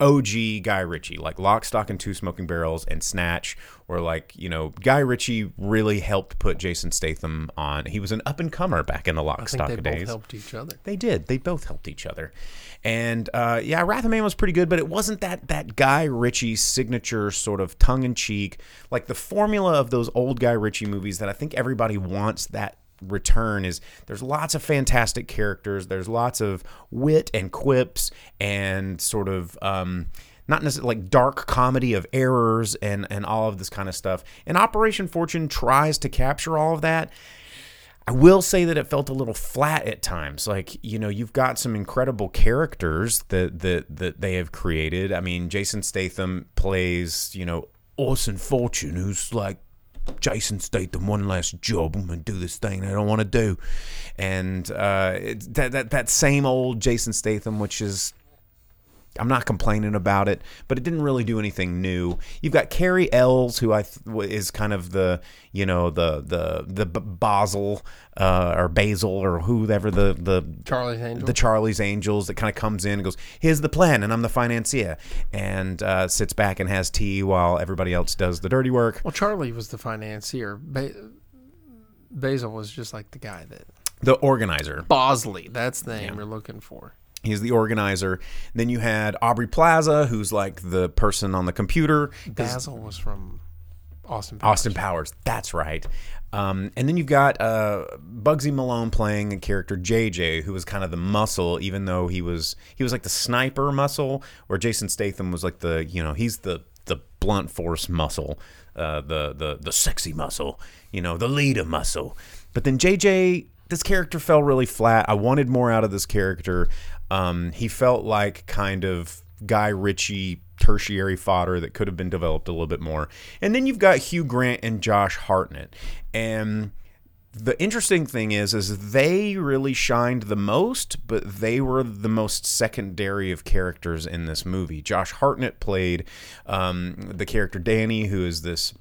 OG Guy Ritchie, like Lock, Stock, and Two Smoking Barrels and Snatch, or like, you know, Guy Ritchie really helped put Jason Statham on. He was an up and comer back in the Lock, I think Stock they both helped each other. They did. They both helped each other. And uh, yeah, Wrath of Man was pretty good, but it wasn't that that Guy Ritchie signature sort of tongue in cheek, like the formula of those old Guy Ritchie movies that I think everybody wants that return is there's lots of fantastic characters there's lots of wit and quips and sort of um not necessarily like dark comedy of errors and and all of this kind of stuff and operation fortune tries to capture all of that I will say that it felt a little flat at times. Like you know, you've got some incredible characters that that that they have created. I mean, Jason Statham plays you know Orson Fortune, who's like Jason Statham, one last job. Gonna do this thing I don't want to do, and uh, that that that same old Jason Statham, which is I'm not complaining about it, but it didn't really do anything new. You've got Cary Elwes, who I th- is kind of the you know the the the B- Basel uh, or Basil or whoever the the Charlie's Angels. the Charlie's Angels that kind of comes in and goes, "Here's the plan, and I'm the financier," and uh, sits back and has tea while everybody else does the dirty work. well, Charlie was the financier. Ba- Basil was just like the guy that The organizer. Bosley. That's the name you're looking for. He's the organizer. Then you had Aubrey Plaza, who's like the person on the computer. Basil was from Austin. Powers. Austin Powers. That's right. Um, and then you've got uh, Bugzy Malone playing a character JJ, who was kind of the muscle, even though he was he was like the sniper muscle, where Jason Statham was like the you know he's the the blunt force muscle, uh, the the the sexy muscle, you know, the leader muscle. But then JJ, this character fell really flat. I wanted more out of this character. Um, he felt like kind of Guy Ritchie tertiary fodder that could have been developed a little bit more. And then you've got Hugh Grant and Josh Hartnett. And the interesting thing is is they really shined the most, but they were the most secondary of characters in this movie. Josh Hartnett played um, the character Danny, who is this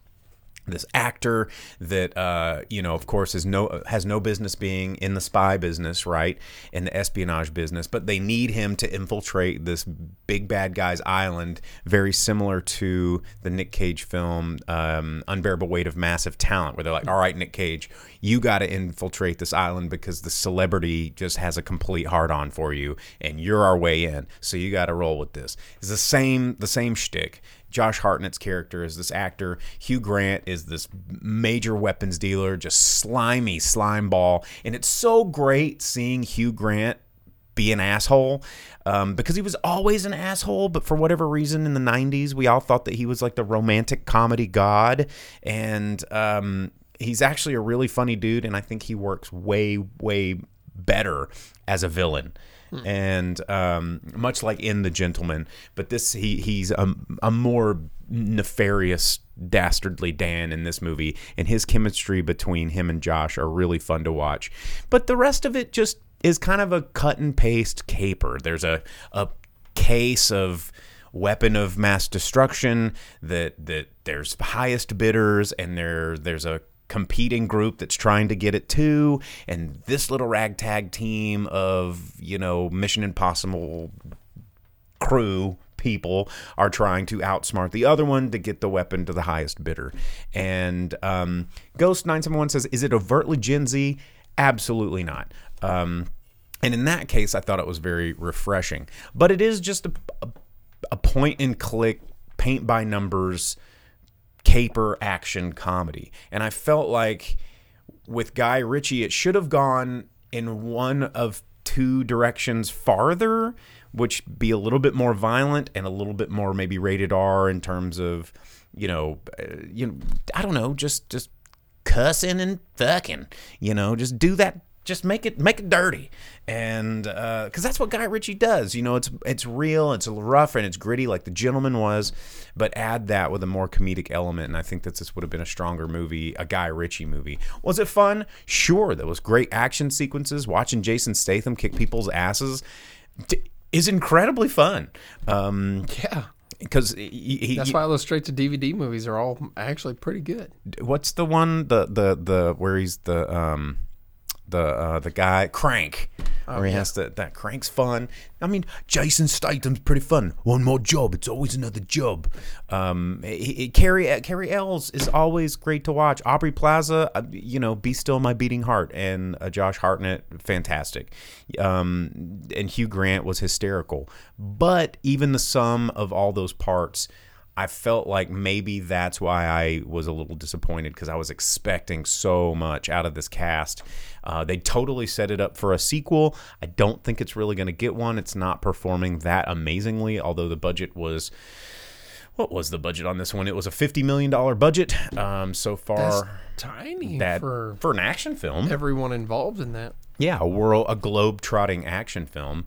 this actor that uh, you know of course is no has no business being in the spy business right in the espionage business but they need him to infiltrate this big bad guy's island very similar to the nick cage film um, unbearable weight of massive talent where they're like all right nick cage you got to infiltrate this island because the celebrity just has a complete hard on for you and you're our way in so you got to roll with this. It's the same the same shtick Josh Hartnett's character is this actor. Hugh Grant is this major weapons dealer, just slimy slime ball. And it's so great seeing Hugh Grant be an asshole um, because he was always an asshole. But for whatever reason in the 90s, we all thought that he was like the romantic comedy god. And um, he's actually a really funny dude. And I think he works way, way better as a villain and um, much like in the gentleman but this he he's a, a more nefarious dastardly dan in this movie and his chemistry between him and josh are really fun to watch. But the rest of it just is kind of a cut and paste caper. There's a, a case of weapon of mass destruction that that there's highest bidders and there there's a competing group that's trying to get it too and this little ragtag team of you know mission impossible crew people are trying to outsmart the other one to get the weapon to the highest bidder. And um, ghost 971 says is it overtly gen z? Absolutely not. Um, and in that case i thought it was very refreshing. But it is just a, a, a point and click paint by numbers caper action comedy. And I felt like with Guy Ritchie, it should have gone in one of two directions farther, which be a little bit more violent and a little bit more maybe rated R in terms of, you know, uh, you know, I don't know, just just cussing and fucking, you know, just do that just make it make it dirty, and because that's what Guy Ritchie does. You know, it's it's real, it's rough, and it's gritty, like The Gentlemen was, but add that with a more comedic element, and I think that this would have been a stronger movie, a Guy Ritchie movie. Was it fun? Sure, there was great action sequences. Watching Jason Statham kick people's asses is incredibly fun. Um, Yeah. because That's why those straight to DVD movies are all actually pretty good. what's the one the the the where he's the um the uh the guy crank. Where he has to that crank's fun. I mean jason statham's pretty fun. One more job it's always another job. Um he, carrie cary elwes is always great to watch. Aubrey plaza uh, you know be still my beating heart and uh, josh hartnett fantastic. Um and hugh grant was hysterical. But even the sum of all those parts I felt like maybe that's why I was a little disappointed because I was expecting so much out of this cast. Uh, they totally set it up for a sequel. I don't think it's really going to get one. It's not performing that amazingly, although the budget was. What was the budget on this one? It was a fifty million dollar budget. Um, so That's far, tiny that for for an action film, everyone involved in that. yeah, a world, a globe trotting action film.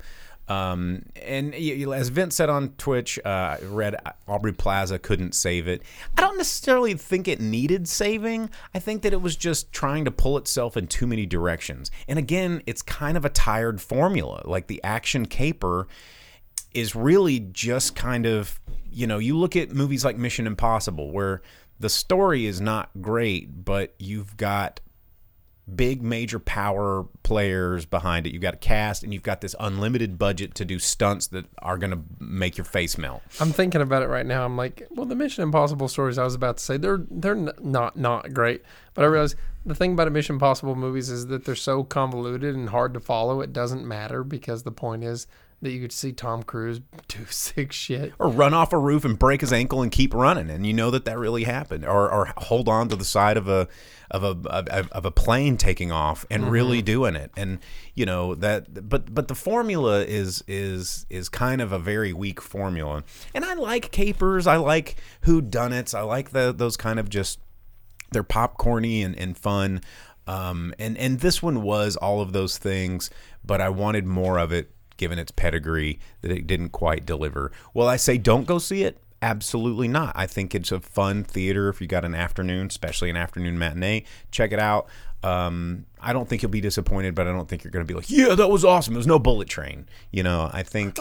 Um, and as Vince said on Twitch, uh, read Aubrey Plaza couldn't save it. I don't necessarily think it needed saving. I think that it was just trying to pull itself in too many directions. And again, it's kind of a tired formula. Like the action caper is really just kind of, you know, you look at movies like Mission Impossible where the story is not great, but you've got big major power players behind it. You've got a cast and you've got this unlimited budget to do stunts that are going to make your face melt. I'm thinking about it right now. I'm like, well, the Mission Impossible stories I was about to say they're they're not not great, but I realize the thing about a Mission Impossible movies is that they're so convoluted and hard to follow. It doesn't matter because the point is that you could see Tom Cruise do sick shit. Or run off a roof and break his ankle and keep running, and you know that that really happened. Or, or hold on to the side of a of a of, of a plane taking off and really doing it, and you know that. But but the formula is is is kind of a very weak formula, and I like capers. I like who done it. I like the those kind of just they're popcorny and, and fun. Um, and, and this one was all of those things, but I wanted more of it given its pedigree that it didn't quite deliver. Well, I say don't go see it. Absolutely not. I think it's a fun theater if you got an afternoon, especially an afternoon matinee. Check it out. Um, I don't think you'll be disappointed, but I don't think you're going to be like, yeah, that was awesome. It was no bullet train. You know, I think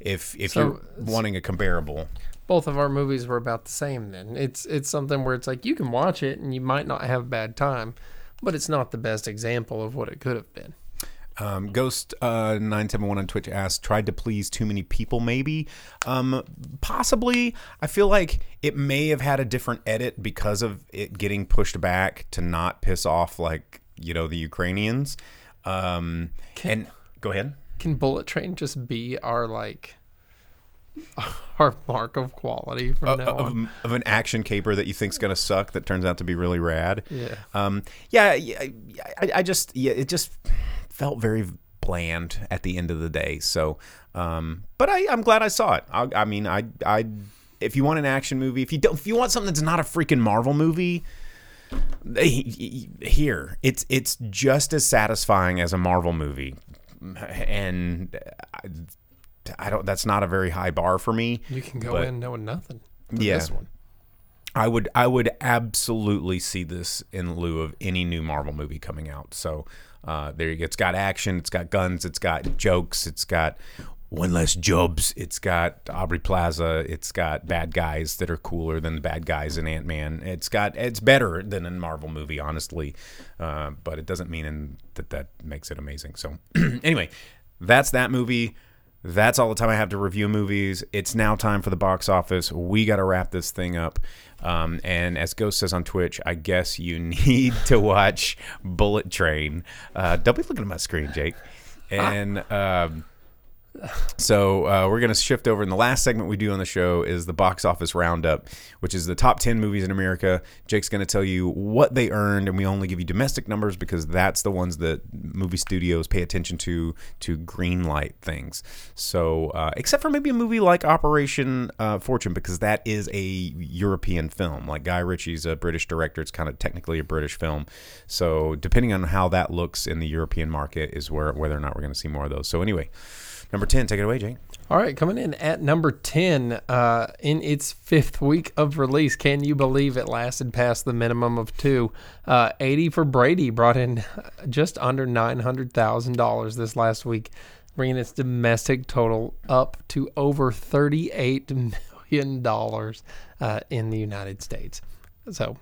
if if So you're wanting a comparable, Both of our movies were about the same. Then it's it's something where it's like you can watch it and you might not have a bad time, but it's not the best example of what it could have been. Um, Ghost uh, nine seven one on Twitch asked, "Tried to please too many people, maybe? Um, possibly. I feel like it may have had a different edit because of it getting pushed back to not piss off like you know the Ukrainians. Um, and go ahead. Can Bullet Train just be our like our mark of quality from Of, now on? of, of an action caper that you think's gonna suck that turns out to be really rad. Yeah. Um, yeah, yeah, I, I just yeah, it just felt very bland at the end of the day. So, um, but I, I'm glad I saw it. I, I mean, I, I, if you want an action movie, if you don't, if you want something that's not a freaking Marvel movie, eh, here it's it's just as satisfying as a Marvel movie, and I, I don't. That's not a very high bar for me. You can go but- in knowing nothing. Yeah. This one. I would I would absolutely see this in lieu of any new Marvel movie coming out. So uh, there. It's got action, it's got guns, it's got jokes, it's got one less jobs, it's got Aubrey Plaza, it's got bad guys that are cooler than the bad guys in Ant Man. It's got it's better than a Marvel movie, honestly, uh, but it doesn't mean that that makes it amazing. So anyway, that's that movie. That's all the time I have to review movies. It's now time for the box office. We got to wrap this thing up. Um, and as Ghost says on Twitch, I guess you need to watch Bullet Train. Uh, don't be looking at my screen, Jake. And um, So uh, we're going to shift over. And the last segment we do on the show is the box office roundup, which is the top 10 movies in America. Jake's going to tell you what they earned, and we only give you domestic numbers because that's the ones that movie studios pay attention to to green light things. So, uh, except for maybe a movie like Operation uh, Fortune, because that is a European film. Like Guy Ritchie's a British director, it's kind of technically a British film. So, depending on how that looks in the European market, is where whether or not we're going to see more of those. So, anyway. Number 10, take it away, Jake. All right, coming in at number 10 uh, in its fifth week of release. Can you believe it lasted past the minimum of two? Uh, 80 for Brady brought in just under $900,000 this last week, bringing its domestic total up to over $38 million uh, in the United States. So,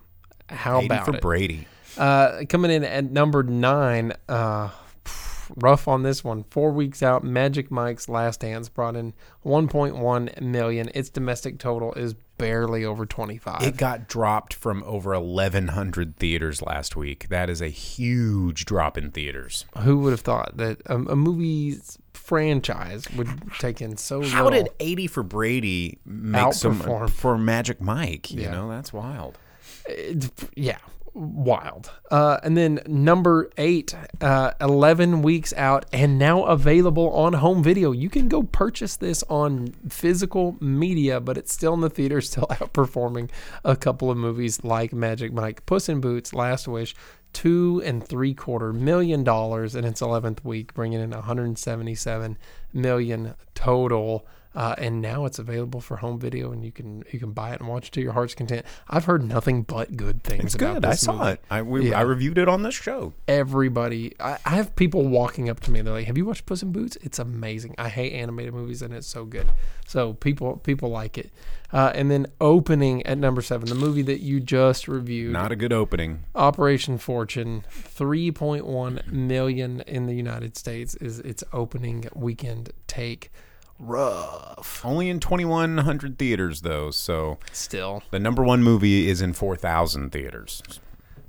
how 80 about for it? Brady. Uh, coming in at number nine, uh, rough on this one. Four weeks out, Magic Mike's Last Dance brought in 1.1 million. Its domestic total is barely over 25. It got dropped from over 1,100 theaters last week. That is a huge drop in theaters. Who would have thought that a, a movie's franchise would take in so How little? did 80 for Brady make some for Magic Mike? You Yeah. know, that's wild. It- yeah, wild. Uh, and then number eight, uh, 11 weeks out and now available on home video. You can go purchase this on physical media, but it's still in the theater, still outperforming a couple of movies like Magic Mike, Puss in Boots, Last Wish. Two and three quarter million dollars in its 11th week, bringing in 177 million total. Uh, and now it's available for home video, and you can you can buy it and watch it to your heart's content. I've heard nothing but good things It's about good. I saw movie. it. I, we, Yeah. I reviewed it on this show. Everybody, I, I have people walking up to me. They're like, "Have you watched Puss in Boots? It's amazing. I hate animated movies, and it's so good." So people people like it. Uh, and then opening at number seven, the movie that you just reviewed, Not a good opening. Operation Fortune, 3.1 million in the United States is its opening weekend take. Rough. Only in 2,100 theaters, though. So Still. the number one movie is in 4,000 theaters.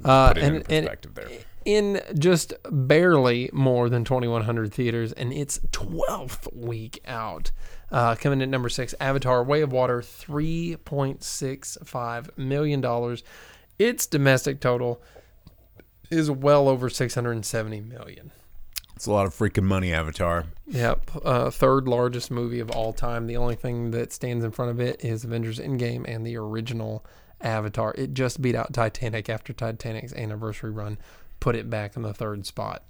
Uh, Put it and, in and perspective there. in just barely more than 2,100 theaters, and its 12th week out. Uh, coming in at number six, Avatar: Way of Water, 3.65 million dollars. Its domestic total is well over 670 million. It's a lot of freaking money, Avatar. Yep, uh, third largest movie of all time. The only thing that stands in front of it is Avengers: Endgame and the original Avatar. It just beat out Titanic after Titanic's anniversary run, put it back in the third spot.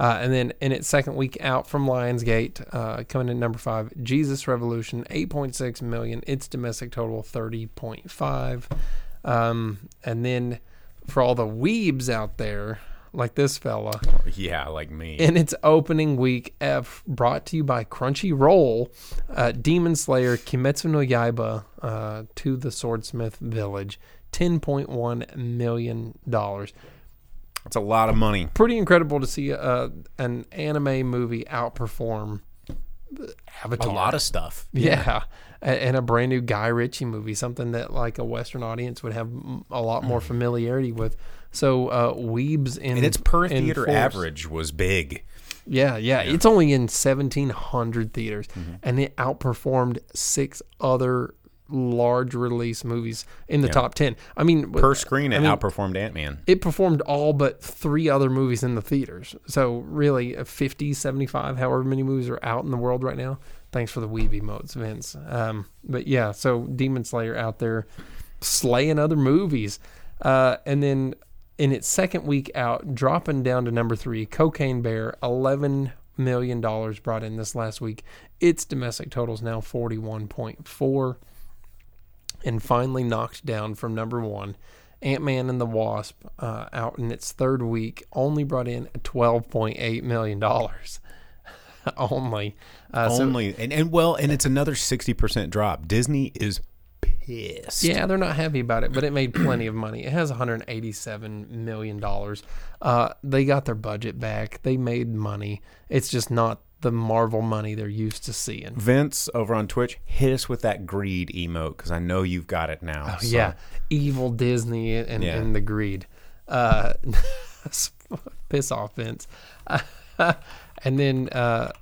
Uh, and then in its second week out from Lionsgate, uh, coming in number five, Jesus Revolution, 8.6 million. Its domestic total 30.5. Um, and then for all the weebs out there, like this fella, Yeah, like me. in its opening week, F brought to you by Crunchyroll, uh, Demon Slayer Kimetsu no Yaiba uh, to the Swordsmith Village, ten point one million dollars. It's a lot of money. Pretty incredible to see uh, an anime movie outperform Avatar. A lot of stuff. yeah, A- and a brand new Guy Ritchie movie, something that like a Western audience would have a lot more familiarity with. So, uh, Weebs in And its per theater force. average was big. Yeah, yeah, It's only in 1,700 theaters, Mm-hmm. and it outperformed six other large release movies in the top 10. I mean, Per screen, it I mean, outperformed Ant Man. It performed all but three other movies in the theaters. So, really, uh, 50, 75, however many movies are out in the world right now. Thanks for the weeb emotes, Vince. Um, but yeah, so Demon Slayer out there slaying other movies. Uh, and then in its second week out, dropping down to number three, Cocaine Bear, $11 million brought in this last week. Its domestic total is now 41.4 and finally knocked down from number one. Ant Man and the Wasp, uh, out in its third week, only brought in $12.8 million. only. Uh, so- Only and, and well, and it's another sixty percent drop. Disney is pissed. Yeah, they're not happy about it, but it made plenty of money. It has 187 million dollars. Uh, they got their budget back. They made money. It's just not the Marvel money they're used to seeing. Vince over on Twitch, hit us with that greed emote because I know you've got it now. so- Oh, Yeah, evil Disney and, Yeah. and the greed. Uh, piss off, Vince. and then uh,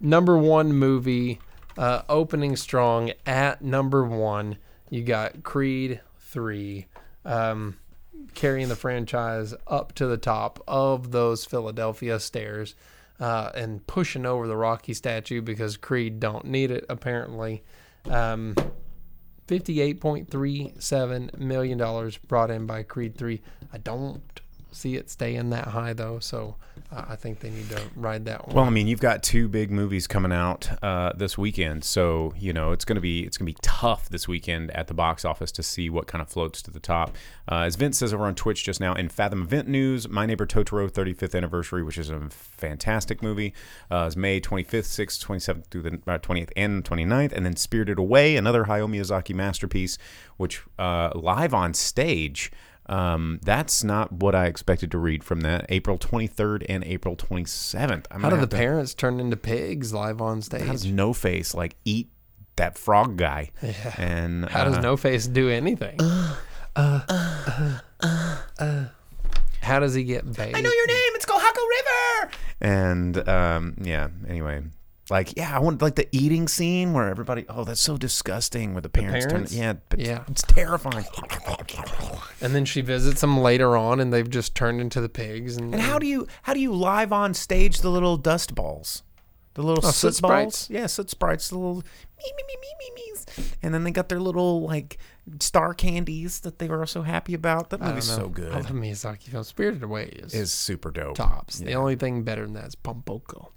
number one movie, uh, opening strong at number one. You got Creed three, um, carrying the franchise up to the top of those Philadelphia stairs, uh, and pushing over the Rocky statue because Creed don't need it apparently. Um, $58.37 million brought in by Creed 3. I don't see it staying that high, though, so uh, I think they need to ride that one. Well, I mean, you've got two big movies coming out uh, this weekend, so you know it's gonna be it's gonna be tough this weekend at the box office to see what kind of floats to the top. Uh, as Vince says over on Twitch just now, in Fathom Event News, My Neighbor Totoro 35th anniversary, which is a fantastic movie, uh, is May 25th, 6th, 27th through the uh, 20th and 29th, and then Spirited Away, another Hayao Miyazaki masterpiece, which uh, live on stage. Um, that's not what I expected to read from that. April 23rd and April 27th. I'm How gonna do the to- parents turn into pigs live on How does stage? No Face like eat that frog guy? Yeah. And How does uh, No Face do anything? Uh, uh, How does he get bathed? I know your name. It's Kohaku River. And um, yeah. Anyway, like yeah, I want like the eating scene where everybody. Oh, that's so disgusting. Where the parents, parents? turn. Yeah. But Yeah. It's terrifying. And then she visits them later on, and they've just turned into the pigs. And, And how do you how do you live on stage the little dust balls? The little Oh, soot, soot balls? sprites? Yeah, soot sprites, the little me me me me me me's. And then they got their little like star candies that they were so happy about. That I don't movie's know. so I good. love Miyazaki film. Spirited Away is, Is super dope. tops. The Yeah. only thing better than that is Pom Poko.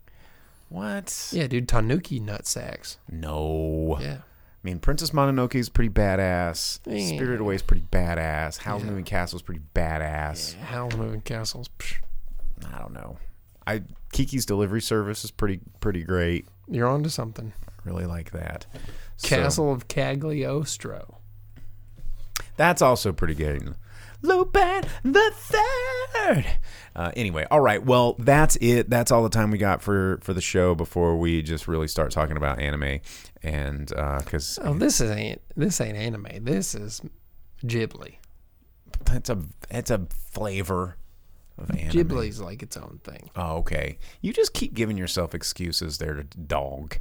What? Yeah, dude, Tanuki nut sacks. No. Yeah. I mean, Princess Mononoke is pretty badass. Yeah. Spirited Away is pretty badass. Howl's Yeah. Moving Castle is pretty badass. Howl's Moving Castles. Psh, I don't know. I Kiki's Delivery Service is pretty pretty great. you're on to something. Really like that. So- Castle of Cagliostro. That's also pretty good. Lupin the Third. Uh, anyway, all right. Well, that's it. That's all the time we got for for the show before we just really start talking about anime, and because Oh, this is ain't this ain't anime. This is Ghibli. that's a that's a flavor of anime. Ghibli's like its own thing. Oh, okay. You just keep giving yourself excuses there to dog.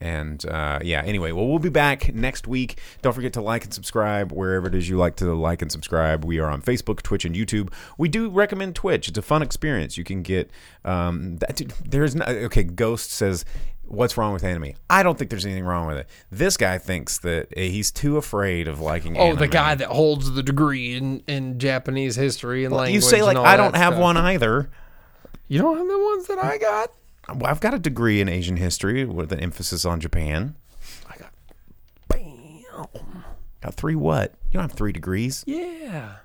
And uh, yeah, anyway, well, we'll be back next week. Don't forget to like and subscribe wherever it is you like to like and subscribe. We are on Facebook, Twitch, and YouTube. We do recommend Twitch. It's a fun experience. You can get um, that. There's no okay. Ghost says, "What's wrong with anime?" I don't think there's anything wrong with it. This guy thinks that uh, he's too afraid of liking. Oh, the guy that holds the degree in, in Japanese history and language. You say like I don't have stuff. one either. You don't have the ones that I got. Well, I've got a degree in Asian history with an emphasis on Japan. I got. Bam. Got three what? You don't have three degrees. Yeah.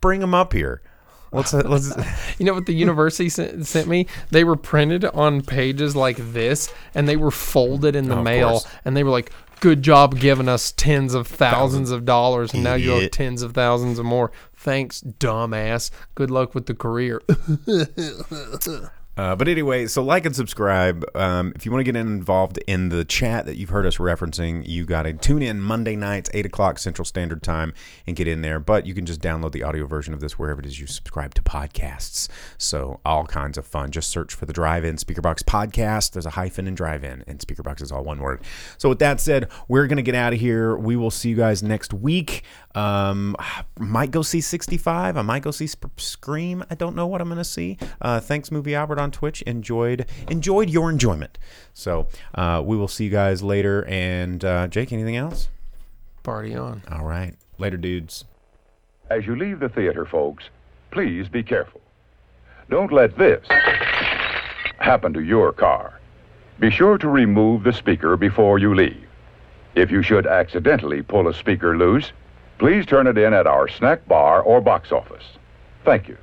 Bring them up here. Let's uh, let's. You know what the university sent, sent me? They were printed on pages like this, and they were folded in the Oh, of mail, course. and they were like, "Good job giving us tens of thousands of dollars, and now you owe Idiot. tens of thousands of more. Thanks, dumbass. Good luck with the career." Uh, but anyway, so like and subscribe. Um, if you want to get involved in the chat that you've heard us referencing, you got to tune in Monday nights, 8 o'clock Central Standard Time, and get in there. But you can just download the audio version of this wherever it is you subscribe to podcasts. So all kinds of fun. Just search for the Drive In Speakerbox podcast. There's a hyphen in Drive In, and Speakerbox is all one word. So with that said, we're going to get out of here. We will see you guys next week. Um, might go see 65. I might go see Scream. I don't know what I'm going to see. Uh, thanks, Movie Albert on Twitch. Enjoyed enjoyed your enjoyment. So uh, we will see you guys later. And uh, Jake, anything else? Party on. All right, later, dudes. As you leave the theater, folks, please be careful. Don't let this happen to your car. Be sure to remove the speaker before you leave. If you should accidentally pull a speaker loose, please turn it in at our snack bar or box office. Thank you.